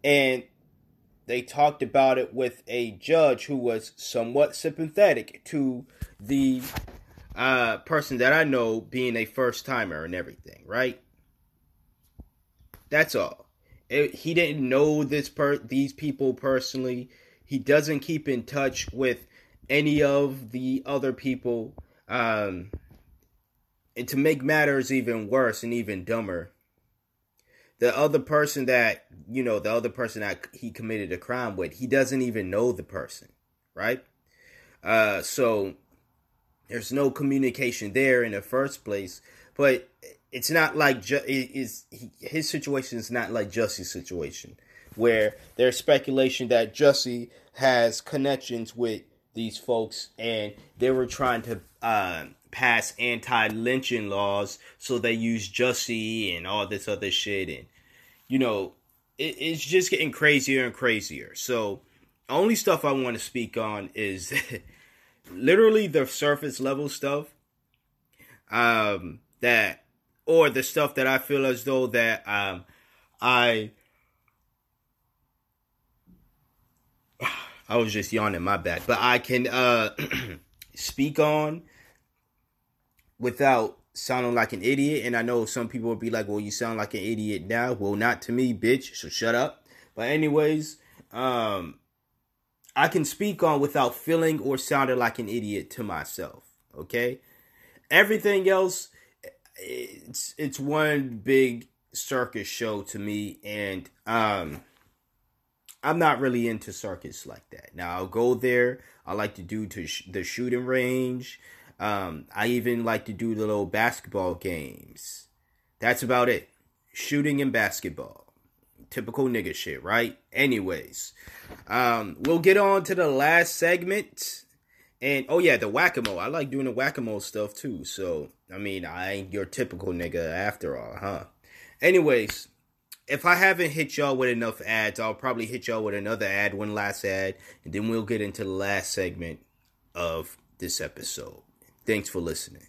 and they talked about it with a judge who was somewhat sympathetic to the uh, person that I know being a first timer and everything, right? That's all. He didn't know this per these people personally. He doesn't keep in touch with any of the other people. Um, and to make matters even worse and even dumber, the other person that, you know, the other person that he committed a crime with, he doesn't even know the person, right? Uh, so There's no communication there in the first place. But it's not like ju- is his situation is not like Jussie's situation, where there's speculation that Jussie has connections with these folks, and they were trying to uh, pass anti-lynching laws, so they use Jussie and all this other shit, and you know, it, it's just getting crazier and crazier. So, only stuff I want to speak on is (laughs) literally the surface level stuff. Um, that or the stuff that I feel as though that um I (sighs) I was just yawning my bad, but I can uh (clears throat) speak on without sounding like an idiot and I know some people would be like, "Well, you sound like an idiot now." Well, not to me, bitch. So shut up. But anyways, um I can speak on without feeling or sounding like an idiot to myself, okay? Everything else it's it's one big circus show to me, and um, I'm not really into circus like that. Now I'll go there. I like to do to sh- the shooting range. Um, I even like to do the little basketball games. That's about it. Shooting and basketball. Typical nigga shit, right? Anyways, um, we'll get on to the last segment. And oh yeah, the whack a mole. I like doing the whack a mole stuff too. So I mean, I ain't your typical nigga after all, huh? Anyways, if I haven't hit y'all with enough ads, I'll probably hit y'all with another ad, one last ad, and then we'll get into the last segment of this episode. Thanks for listening.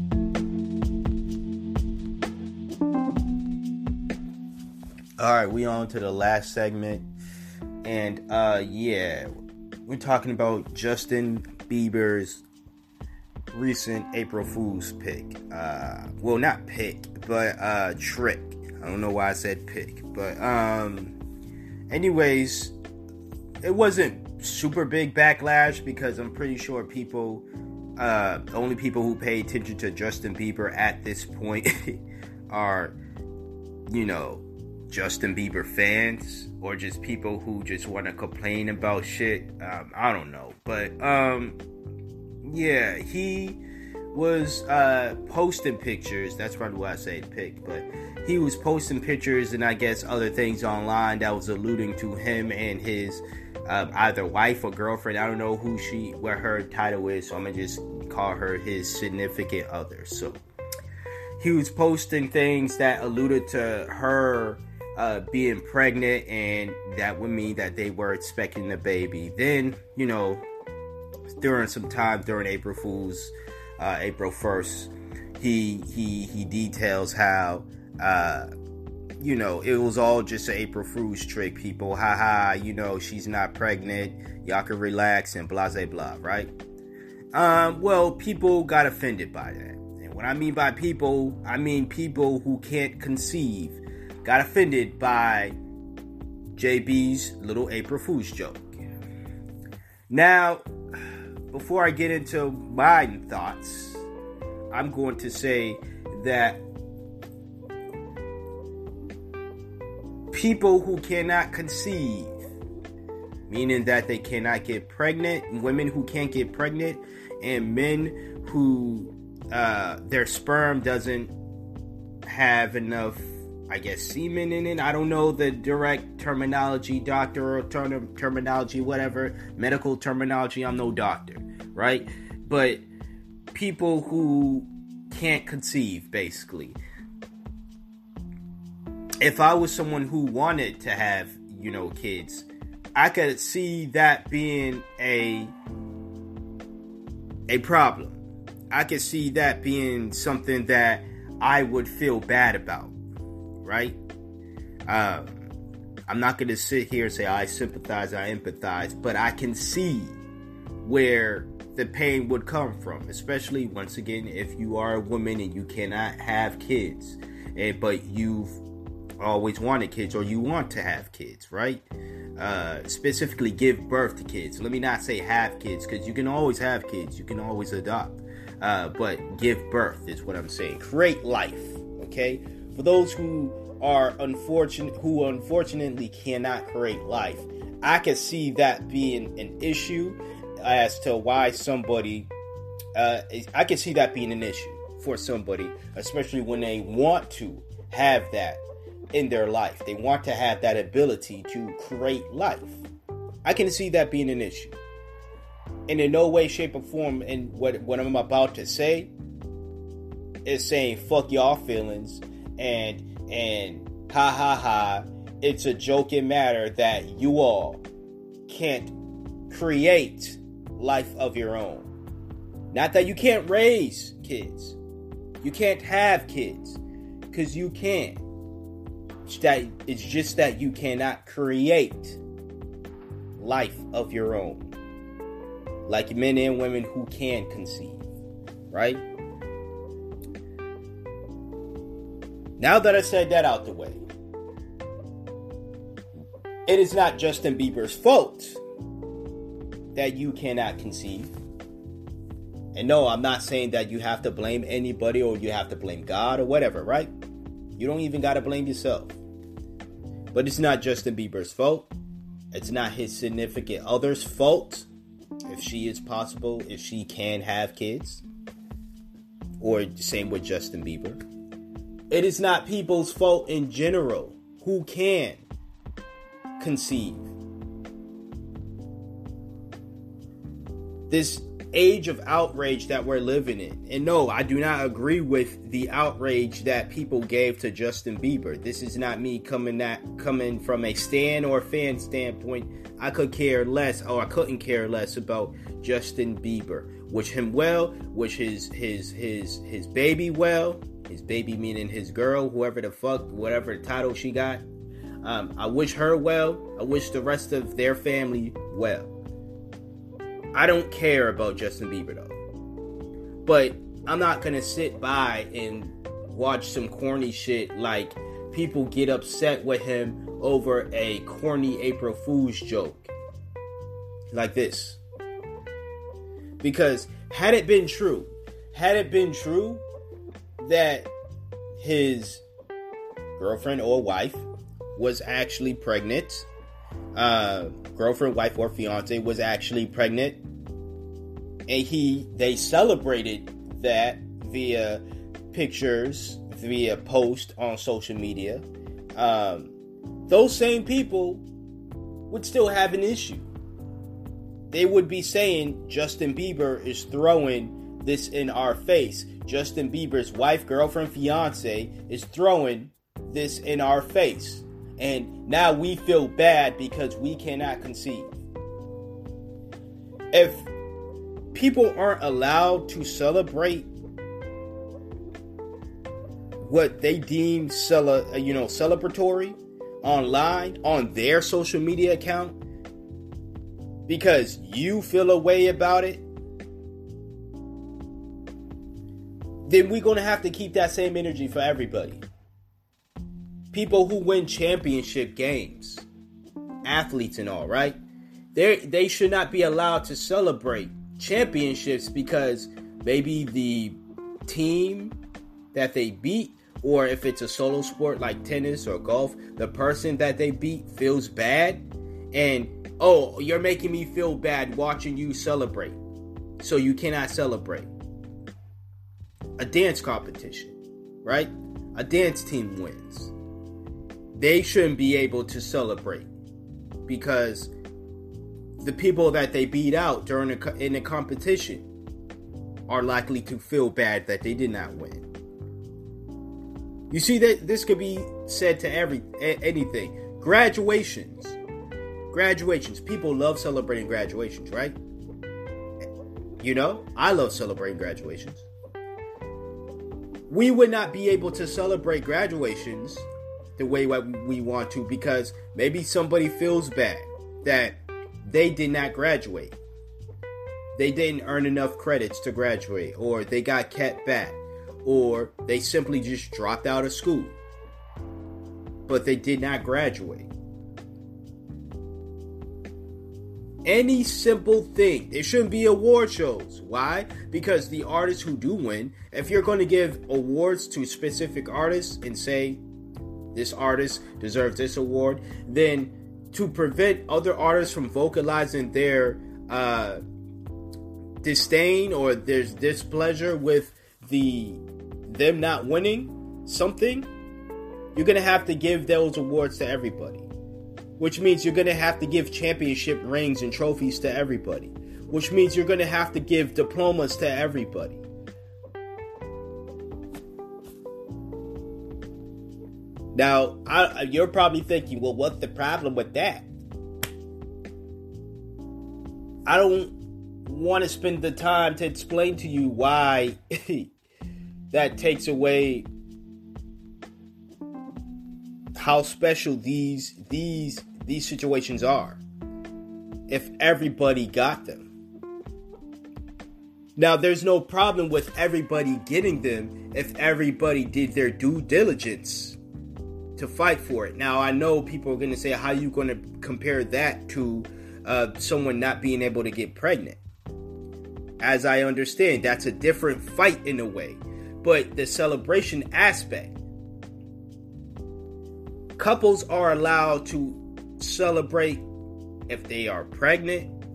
All right, we on to the last segment, and uh, yeah, we're talking about Justin Bieber's recent April Fool's pick. Uh, well, not pick, but uh, trick. I don't know why I said pick, but um, anyways, it wasn't super big backlash because I'm pretty sure people, uh, only people who pay attention to Justin Bieber at this point (laughs) are, you know, Justin Bieber fans or just people who just want to complain about shit. Um, I don't know, but um, yeah, he was uh, posting pictures. That's probably why I say pick, but he was posting pictures and I guess other things online that was alluding to him and his um, either wife or girlfriend. I don't know who she, what her title is, so I'm gonna just call her his significant other. So he was posting things that alluded to her uh, being pregnant, and that would mean that they were expecting a baby. Then, you know, during some time during April Fool's, uh, April first, he he he details how. Uh, you know, it was all just an April Fool's trick, people. Ha ha, you know, she's not pregnant. Y'all can relax and blah, blah, blah, right? Um, well, people got offended by that. And what I mean by people, I mean people who can't conceive got offended by JB's little April Fool's joke. Now, before I get into my thoughts, I'm going to say that people who cannot conceive, meaning that they cannot get pregnant, women who can't get pregnant, and men who uh, their sperm doesn't have enough, I guess, semen in it. I don't know the direct terminology, doctor or term- terminology, whatever, medical terminology. I'm no doctor, right? But people who can't conceive, basically if I was someone who wanted to have, you know, kids, I could see that being a a problem. I could see that being something that I would feel bad about, right? Um, I'm not going to sit here and say I sympathize, I empathize, but I can see where the pain would come from, especially once again if you are a woman and you cannot have kids, and, but you've always wanted kids or you want to have kids, right? Uh, specifically, give birth to kids. Let me not say have kids because you can always have kids, you can always adopt, uh, but give birth is what I'm saying. Create life, okay? For those who are unfortunate, who unfortunately cannot create life, I can see that being an issue as to why somebody uh, I can see that being an issue for somebody, especially when they want to have that in their life. They want to have that ability to create life. I can see that being an issue. And in no way, shape, or form, in what, what I'm about to say is saying fuck y'all feelings and and ha ha ha. It's a joking matter that you all can't create life of your own. Not that you can't raise kids. You can't have kids. Because you can. It's, that, it's just that you cannot create life of your own. Like men and women who can conceive. Right? Now that I said that out the way, it is not Justin Bieber's fault that you cannot conceive. And no, I'm not saying that you have to blame anybody or you have to blame God or whatever, right? You don't even got to blame yourself. But it's not Justin Bieber's fault. It's not his significant other's fault if she is possible, if she can have kids. Or same with Justin Bieber. It is not people's fault in general who can conceive. this age of outrage that we're living in. And no, I do not agree with the outrage that people gave to Justin Bieber. This is not me coming that coming from a stan or fan standpoint. I could care less or I couldn't care less about Justin Bieber. Wish him well, wish his his his his baby well. His baby meaning his girl, whoever the fuck, whatever title she got. Um, I wish her well. I wish the rest of their family well. I don't care about Justin Bieber though. But I'm not gonna sit by and watch some corny shit like people get upset with him over a corny April Fool's joke. Like this. Because had it been true, had it been true that his girlfriend or wife was actually pregnant uh, girlfriend, wife, or fiance was actually pregnant, and he they celebrated that via pictures, via post on social media. Um, those same people would still have an issue. They would be saying Justin Bieber is throwing this in our face. Justin Bieber's wife, girlfriend, fiance is throwing this in our face and now we feel bad because we cannot conceive. If people aren't allowed to celebrate what they deem cele- you know celebratory online on their social media account because you feel a way about it then we're going to have to keep that same energy for everybody people who win championship games, athletes and all, right? They they should not be allowed to celebrate championships because maybe the team that they beat or if it's a solo sport like tennis or golf, the person that they beat feels bad and oh, you're making me feel bad watching you celebrate. So you cannot celebrate. A dance competition, right? A dance team wins they shouldn't be able to celebrate because the people that they beat out during a, in the competition are likely to feel bad that they did not win. You see that this could be said to every anything. Graduations. Graduations. People love celebrating graduations, right? You know, I love celebrating graduations. We would not be able to celebrate graduations the way we want to because maybe somebody feels bad that they did not graduate. they didn't earn enough credits to graduate, or they got kept back, or they simply just dropped out of school. But they did not graduate. Any simple thing. There shouldn't be award shows. Why? Because the artists who do win, if you're going to give awards to specific artists and say this artist deserves this award, then to prevent other artists from vocalizing their uh, disdain or their displeasure with the them not winning something, you're gonna have to give those awards to everybody. Which means you're gonna have to give championship rings and trophies to everybody. Which means you're gonna have to give diplomas to everybody. Now, I, you're probably thinking, well, what's the problem with that? I don't want to spend the time to explain to you why (laughs) that takes away how special these these these situations are if everybody got them. Now there's no problem with everybody getting them if everybody did their due diligence to fight for it. Now I know people are going to say how are you going to compare that to uh, someone not being able to get pregnant. As I understand, that's a different fight in a way. But the celebration aspect, couples are allowed to celebrate if they are pregnant,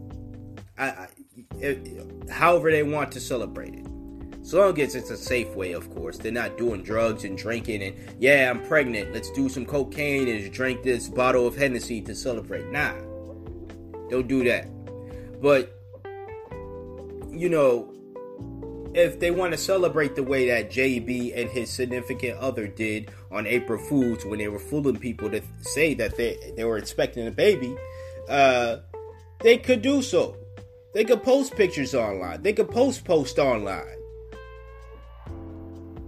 I, I, however they want to celebrate it. So long as it's a safe way, of course. They're not doing drugs and drinking and, yeah, I'm pregnant. Let's do some cocaine and drink this bottle of Hennessy to celebrate. Nah. Don't do that. But, you know, if they want to celebrate the way that JB and his significant other did on April Fools when they were fooling people to say that they, they were expecting a baby, uh, they could do so. They could post pictures online. They could post post online.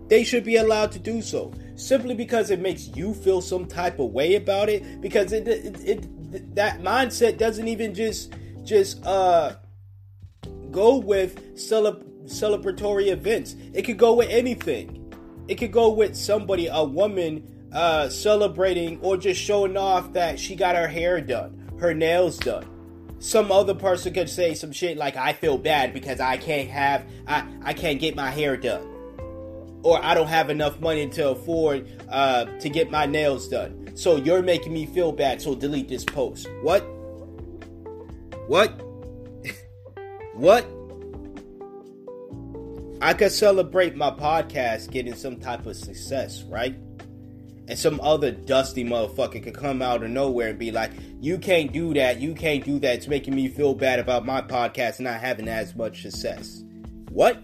They should be allowed to do so simply because it makes you feel some type of way about it. Because it, it, it that mindset doesn't even just just uh go with celeb- celebratory events. It could go with anything. It could go with somebody, a woman, uh, celebrating or just showing off that she got her hair done, her nails done. Some other person could say some shit like, "I feel bad because I can't have, I, I can't get my hair done." or I don't have enough money to afford uh, to get my nails done. So you're making me feel bad. So delete this post. What? What? (laughs) what? I could celebrate my podcast getting some type of success, right? And some other dusty motherfucker could come out of nowhere and be like, You can't do that. You can't do that. It's making me feel bad about my podcast not having as much success. What?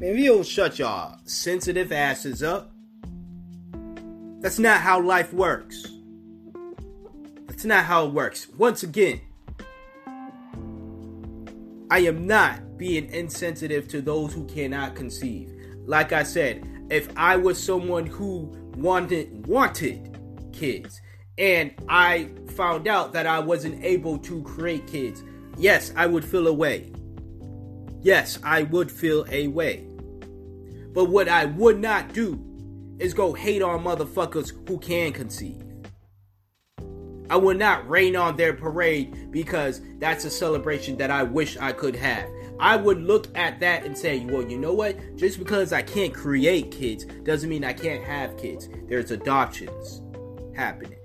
Maybe you'll shut y'all sensitive asses up. That's not how life works. That's not how it works. Once again, I am not being insensitive to those who cannot conceive. Like I said, if I was someone who wanted wanted kids and I found out that I wasn't able to create kids, yes, I would feel a way. Yes, I would feel a way. But what I would not do is go hate on motherfuckers who can conceive. I would not rain on their parade because that's a celebration that I wish I could have. I would look at that and say, well, you know what? Just because I can't create kids doesn't mean I can't have kids. There's adoptions happening.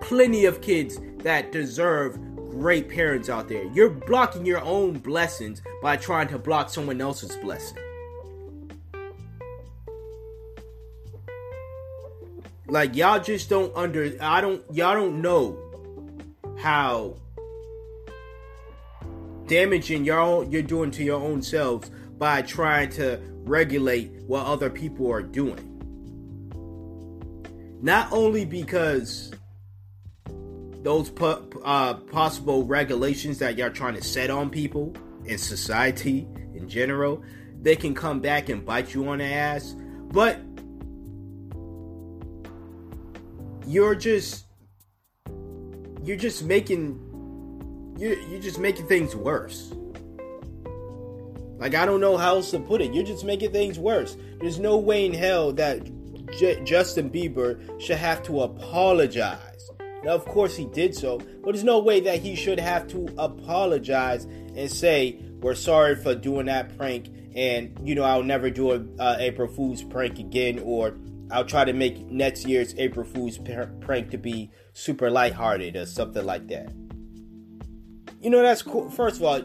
Plenty of kids that deserve great parents out there. You're blocking your own blessings by trying to block someone else's blessing. Like y'all just don't under I don't y'all don't know how damaging y'all you're doing to your own selves by trying to regulate what other people are doing. Not only because those uh, possible regulations that y'all trying to set on people in society in general, they can come back and bite you on the ass, but you're just you're just making you you're just making things worse. Like I don't know how else to put it. You're just making things worse. There's no way in hell that J- Justin Bieber should have to apologize. Now, of course, he did so, but there's no way that he should have to apologize and say we're sorry for doing that prank, and you know I'll never do a uh, April Fool's prank again, or I'll try to make next year's April Fool's prank to be super lighthearted or something like that. You know that's cool. First of all,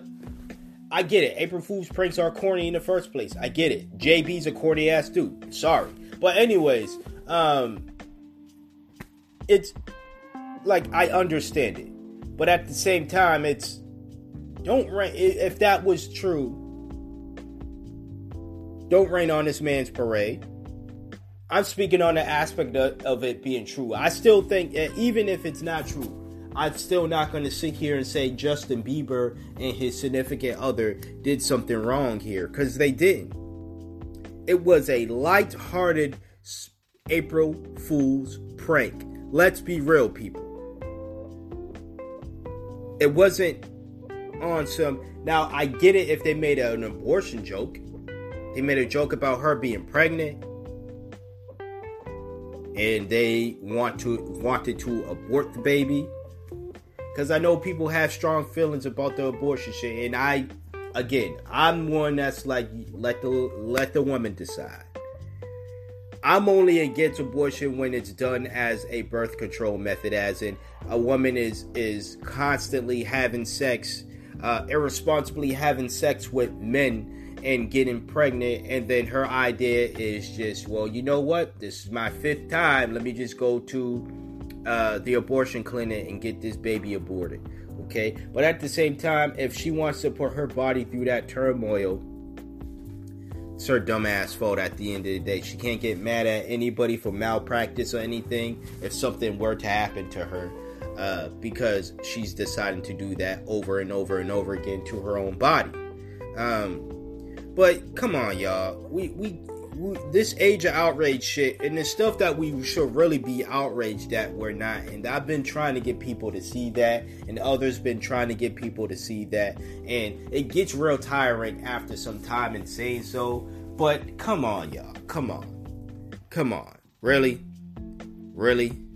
I get it. April Fool's pranks are corny in the first place. I get it. JB's a corny ass dude. Sorry. But anyways, um it's like I understand it. But at the same time, it's don't rain if that was true. Don't rain on this man's parade. I'm speaking on the aspect of, of it being true. I still think, eh, even if it's not true, I'm still not going to sit here and say Justin Bieber and his significant other did something wrong here because they didn't. It was a light-hearted April Fool's prank. Let's be real, people. It wasn't on some. Now, I get it if they made an abortion joke. They made a joke about her being pregnant and they want to wanted to abort the baby because I know people have strong feelings about the abortion shit, and I, again, I'm one that's like let the let the woman decide. I'm only against abortion when it's done as a birth control method, as in a woman is is constantly having sex, uh, irresponsibly having sex with men and getting pregnant, and then her idea is just, well, you know what? This is my fifth time. Let me just go to uh, the abortion clinic and get this baby aborted. Okay, but at the same time, if she wants to put her body through that turmoil, it's her dumbass fault at the end of the day. She can't get mad at anybody for malpractice or anything if something were to happen to her. Uh, because she's deciding to do that over and over and over again to her own body. Um, but come on, y'all. We we this age of outrage shit and the stuff that we should really be outraged at we're not. And i've been trying to get people to see that and others been trying to get people to see that. And it gets real tiring after some time in saying so. But come on y'all. Come on. Come on. Really? Really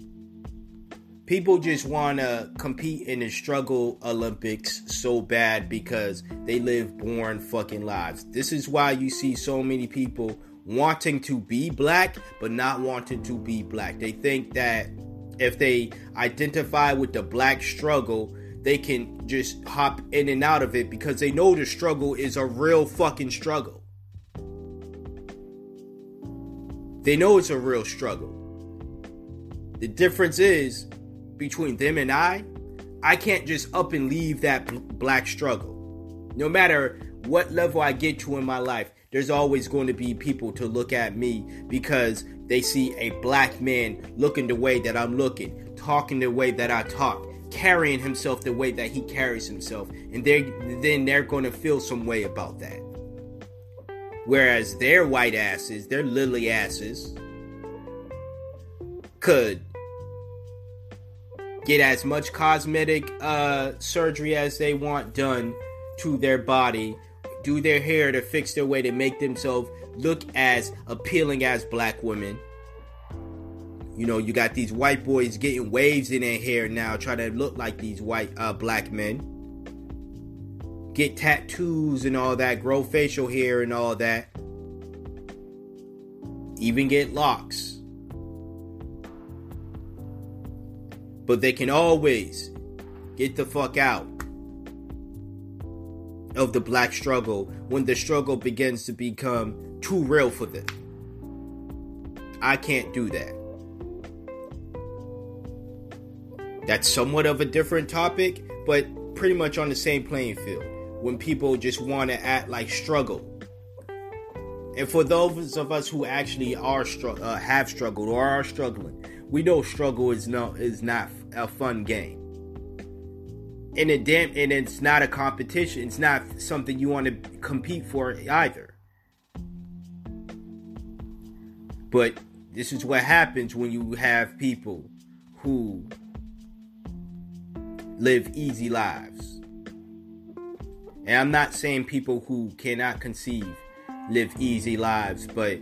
people just want to compete in the struggle olympics so bad because they live born fucking lives this is why you see so many people wanting to be black but not wanting to be black. They think that if they identify with the black struggle, they can just hop in and out of it because they know the struggle is a real fucking struggle. They know it's a real struggle. The difference is between them and I, I can't just up and leave that black struggle. No matter what level I get to in my life, there's always going to be people to look at me because they see a black man looking the way that I'm looking, talking the way that I talk, carrying himself the way that he carries himself, and they then they're going to feel some way about that. Whereas their white asses, their lily asses, could get as much cosmetic uh, surgery as they want done to their body do their hair to fix their way to make themselves look as appealing as black women. You know, you got these white boys getting waves in their hair now, trying to look like these white uh, black men. Get tattoos and all that, grow facial hair and all that. Even get locks. But they can always get the fuck out of the black struggle when the struggle begins to become too real for them. I can't do that. That's somewhat of a different topic, but pretty much on the same playing field. When people just want to act like struggle. And for those of us who actually are uh, have struggled or are struggling, we know struggle is no is not a fun game. And it damn and it's not a competition. It's not something you want to compete for either. But this is what happens when you have people who live easy lives. And I'm not saying people who cannot conceive live easy lives, but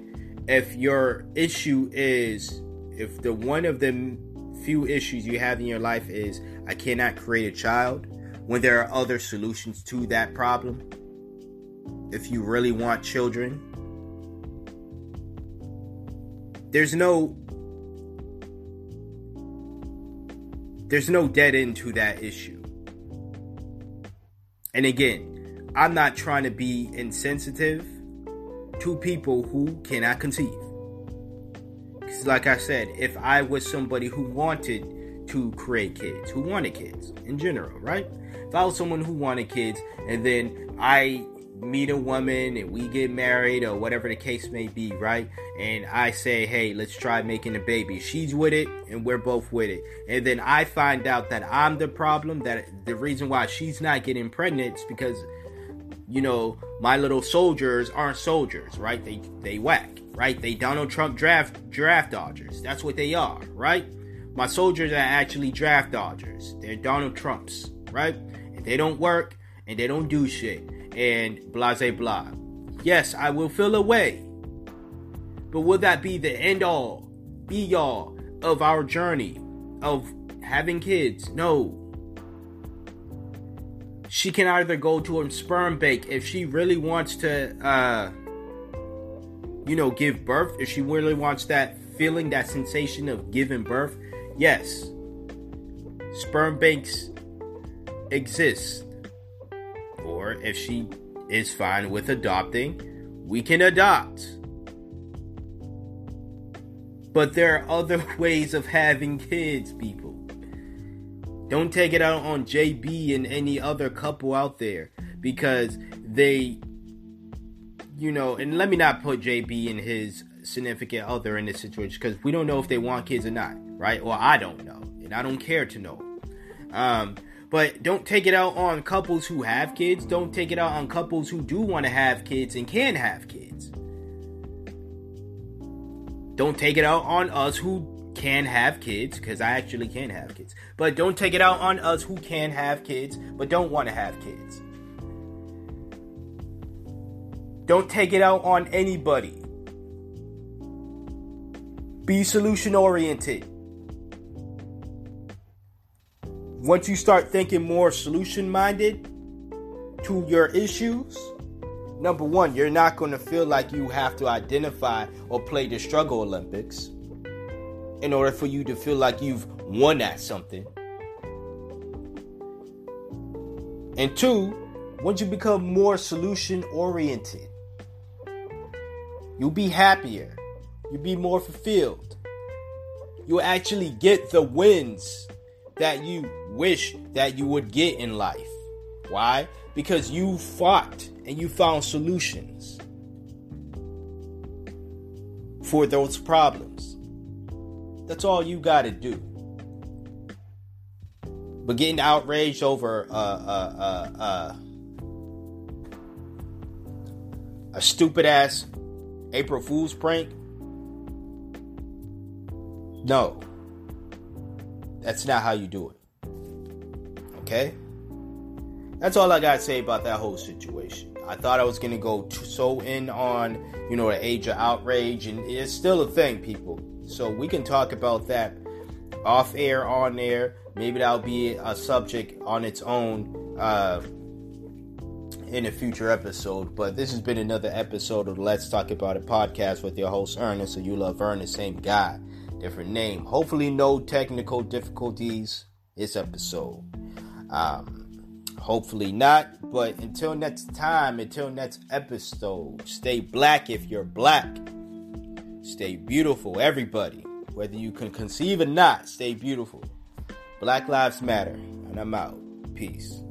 if your issue is if the one of the few issues you have in your life is I cannot create a child, when there are other solutions to that problem, if you really want children, there's no there's no dead end to that issue. And again, I'm not trying to be insensitive to people who cannot conceive. Like I said, if I was somebody who wanted to create kids, who wanted kids in general, right? If I was someone who wanted kids and then I meet a woman and we get married or whatever the case may be, right? And I say, hey, let's try making a baby. She's with it and we're both with it. And then I find out that I'm the problem, that the reason why she's not getting pregnant is because, you know, my little soldiers aren't soldiers, right? They they whack, right? They Donald Trump draft draft dodgers. That's what they are, right? My soldiers are actually draft dodgers. They're Donald Trumps, right? And they don't work and they don't do shit and blah blah blah. Yes, I will feel away. But will that be the end all, be all of our journey of having kids? No. She can either go to a sperm bank if she really wants to, uh, you know, give birth, if she really wants that feeling, that sensation of giving birth. Yes, sperm banks exist or if she is fine with adopting, we can adopt. But there are other (laughs) ways of having kids, people. Don't take it out on JB and any other couple out there because they, you know, and let me not put JB and his significant other in this situation because we don't know if they want kids or not, right? Or I don't know, and I don't care to know. Um, but don't take it out on couples who have kids. Don't take it out on couples who do want to have kids and can have kids. Don't take it out on us who can have kids, because I actually can have kids. But don't take it out on us who can have kids, but don't want to have kids. Don't take it out on anybody. Be solution oriented. once you start thinking more solution minded to your issues, number one, you're not going to feel like you have to identify or play the struggle Olympics in order for you to feel like you've won at something. And two, once you become more solution oriented, you'll be happier, you'll be more fulfilled, you'll actually get the wins that you wish that you would get in life. Why? Because you fought and you found solutions for those problems. That's all you got to do. But getting outraged over uh, uh, uh, uh, a stupid ass April Fool's prank? No. That's not how you do it. Okay? That's all I got to say about that whole situation. I thought I was going to go so in on, you know, the age of outrage, and it's still a thing, people. So we can talk about that off air, on air. Maybe that'll be a subject on its own uh, in a future episode. But this has been another episode of Let's Talk About It podcast with your host, Ernest. So you love Ernest, same guy different name. Hopefully, no technical difficulties this episode. Um, hopefully not. But until next time, until next episode, stay black if you're black. Stay beautiful, everybody. Whether you can conceive or not, stay beautiful. Black Lives Matter. And I'm out. Peace.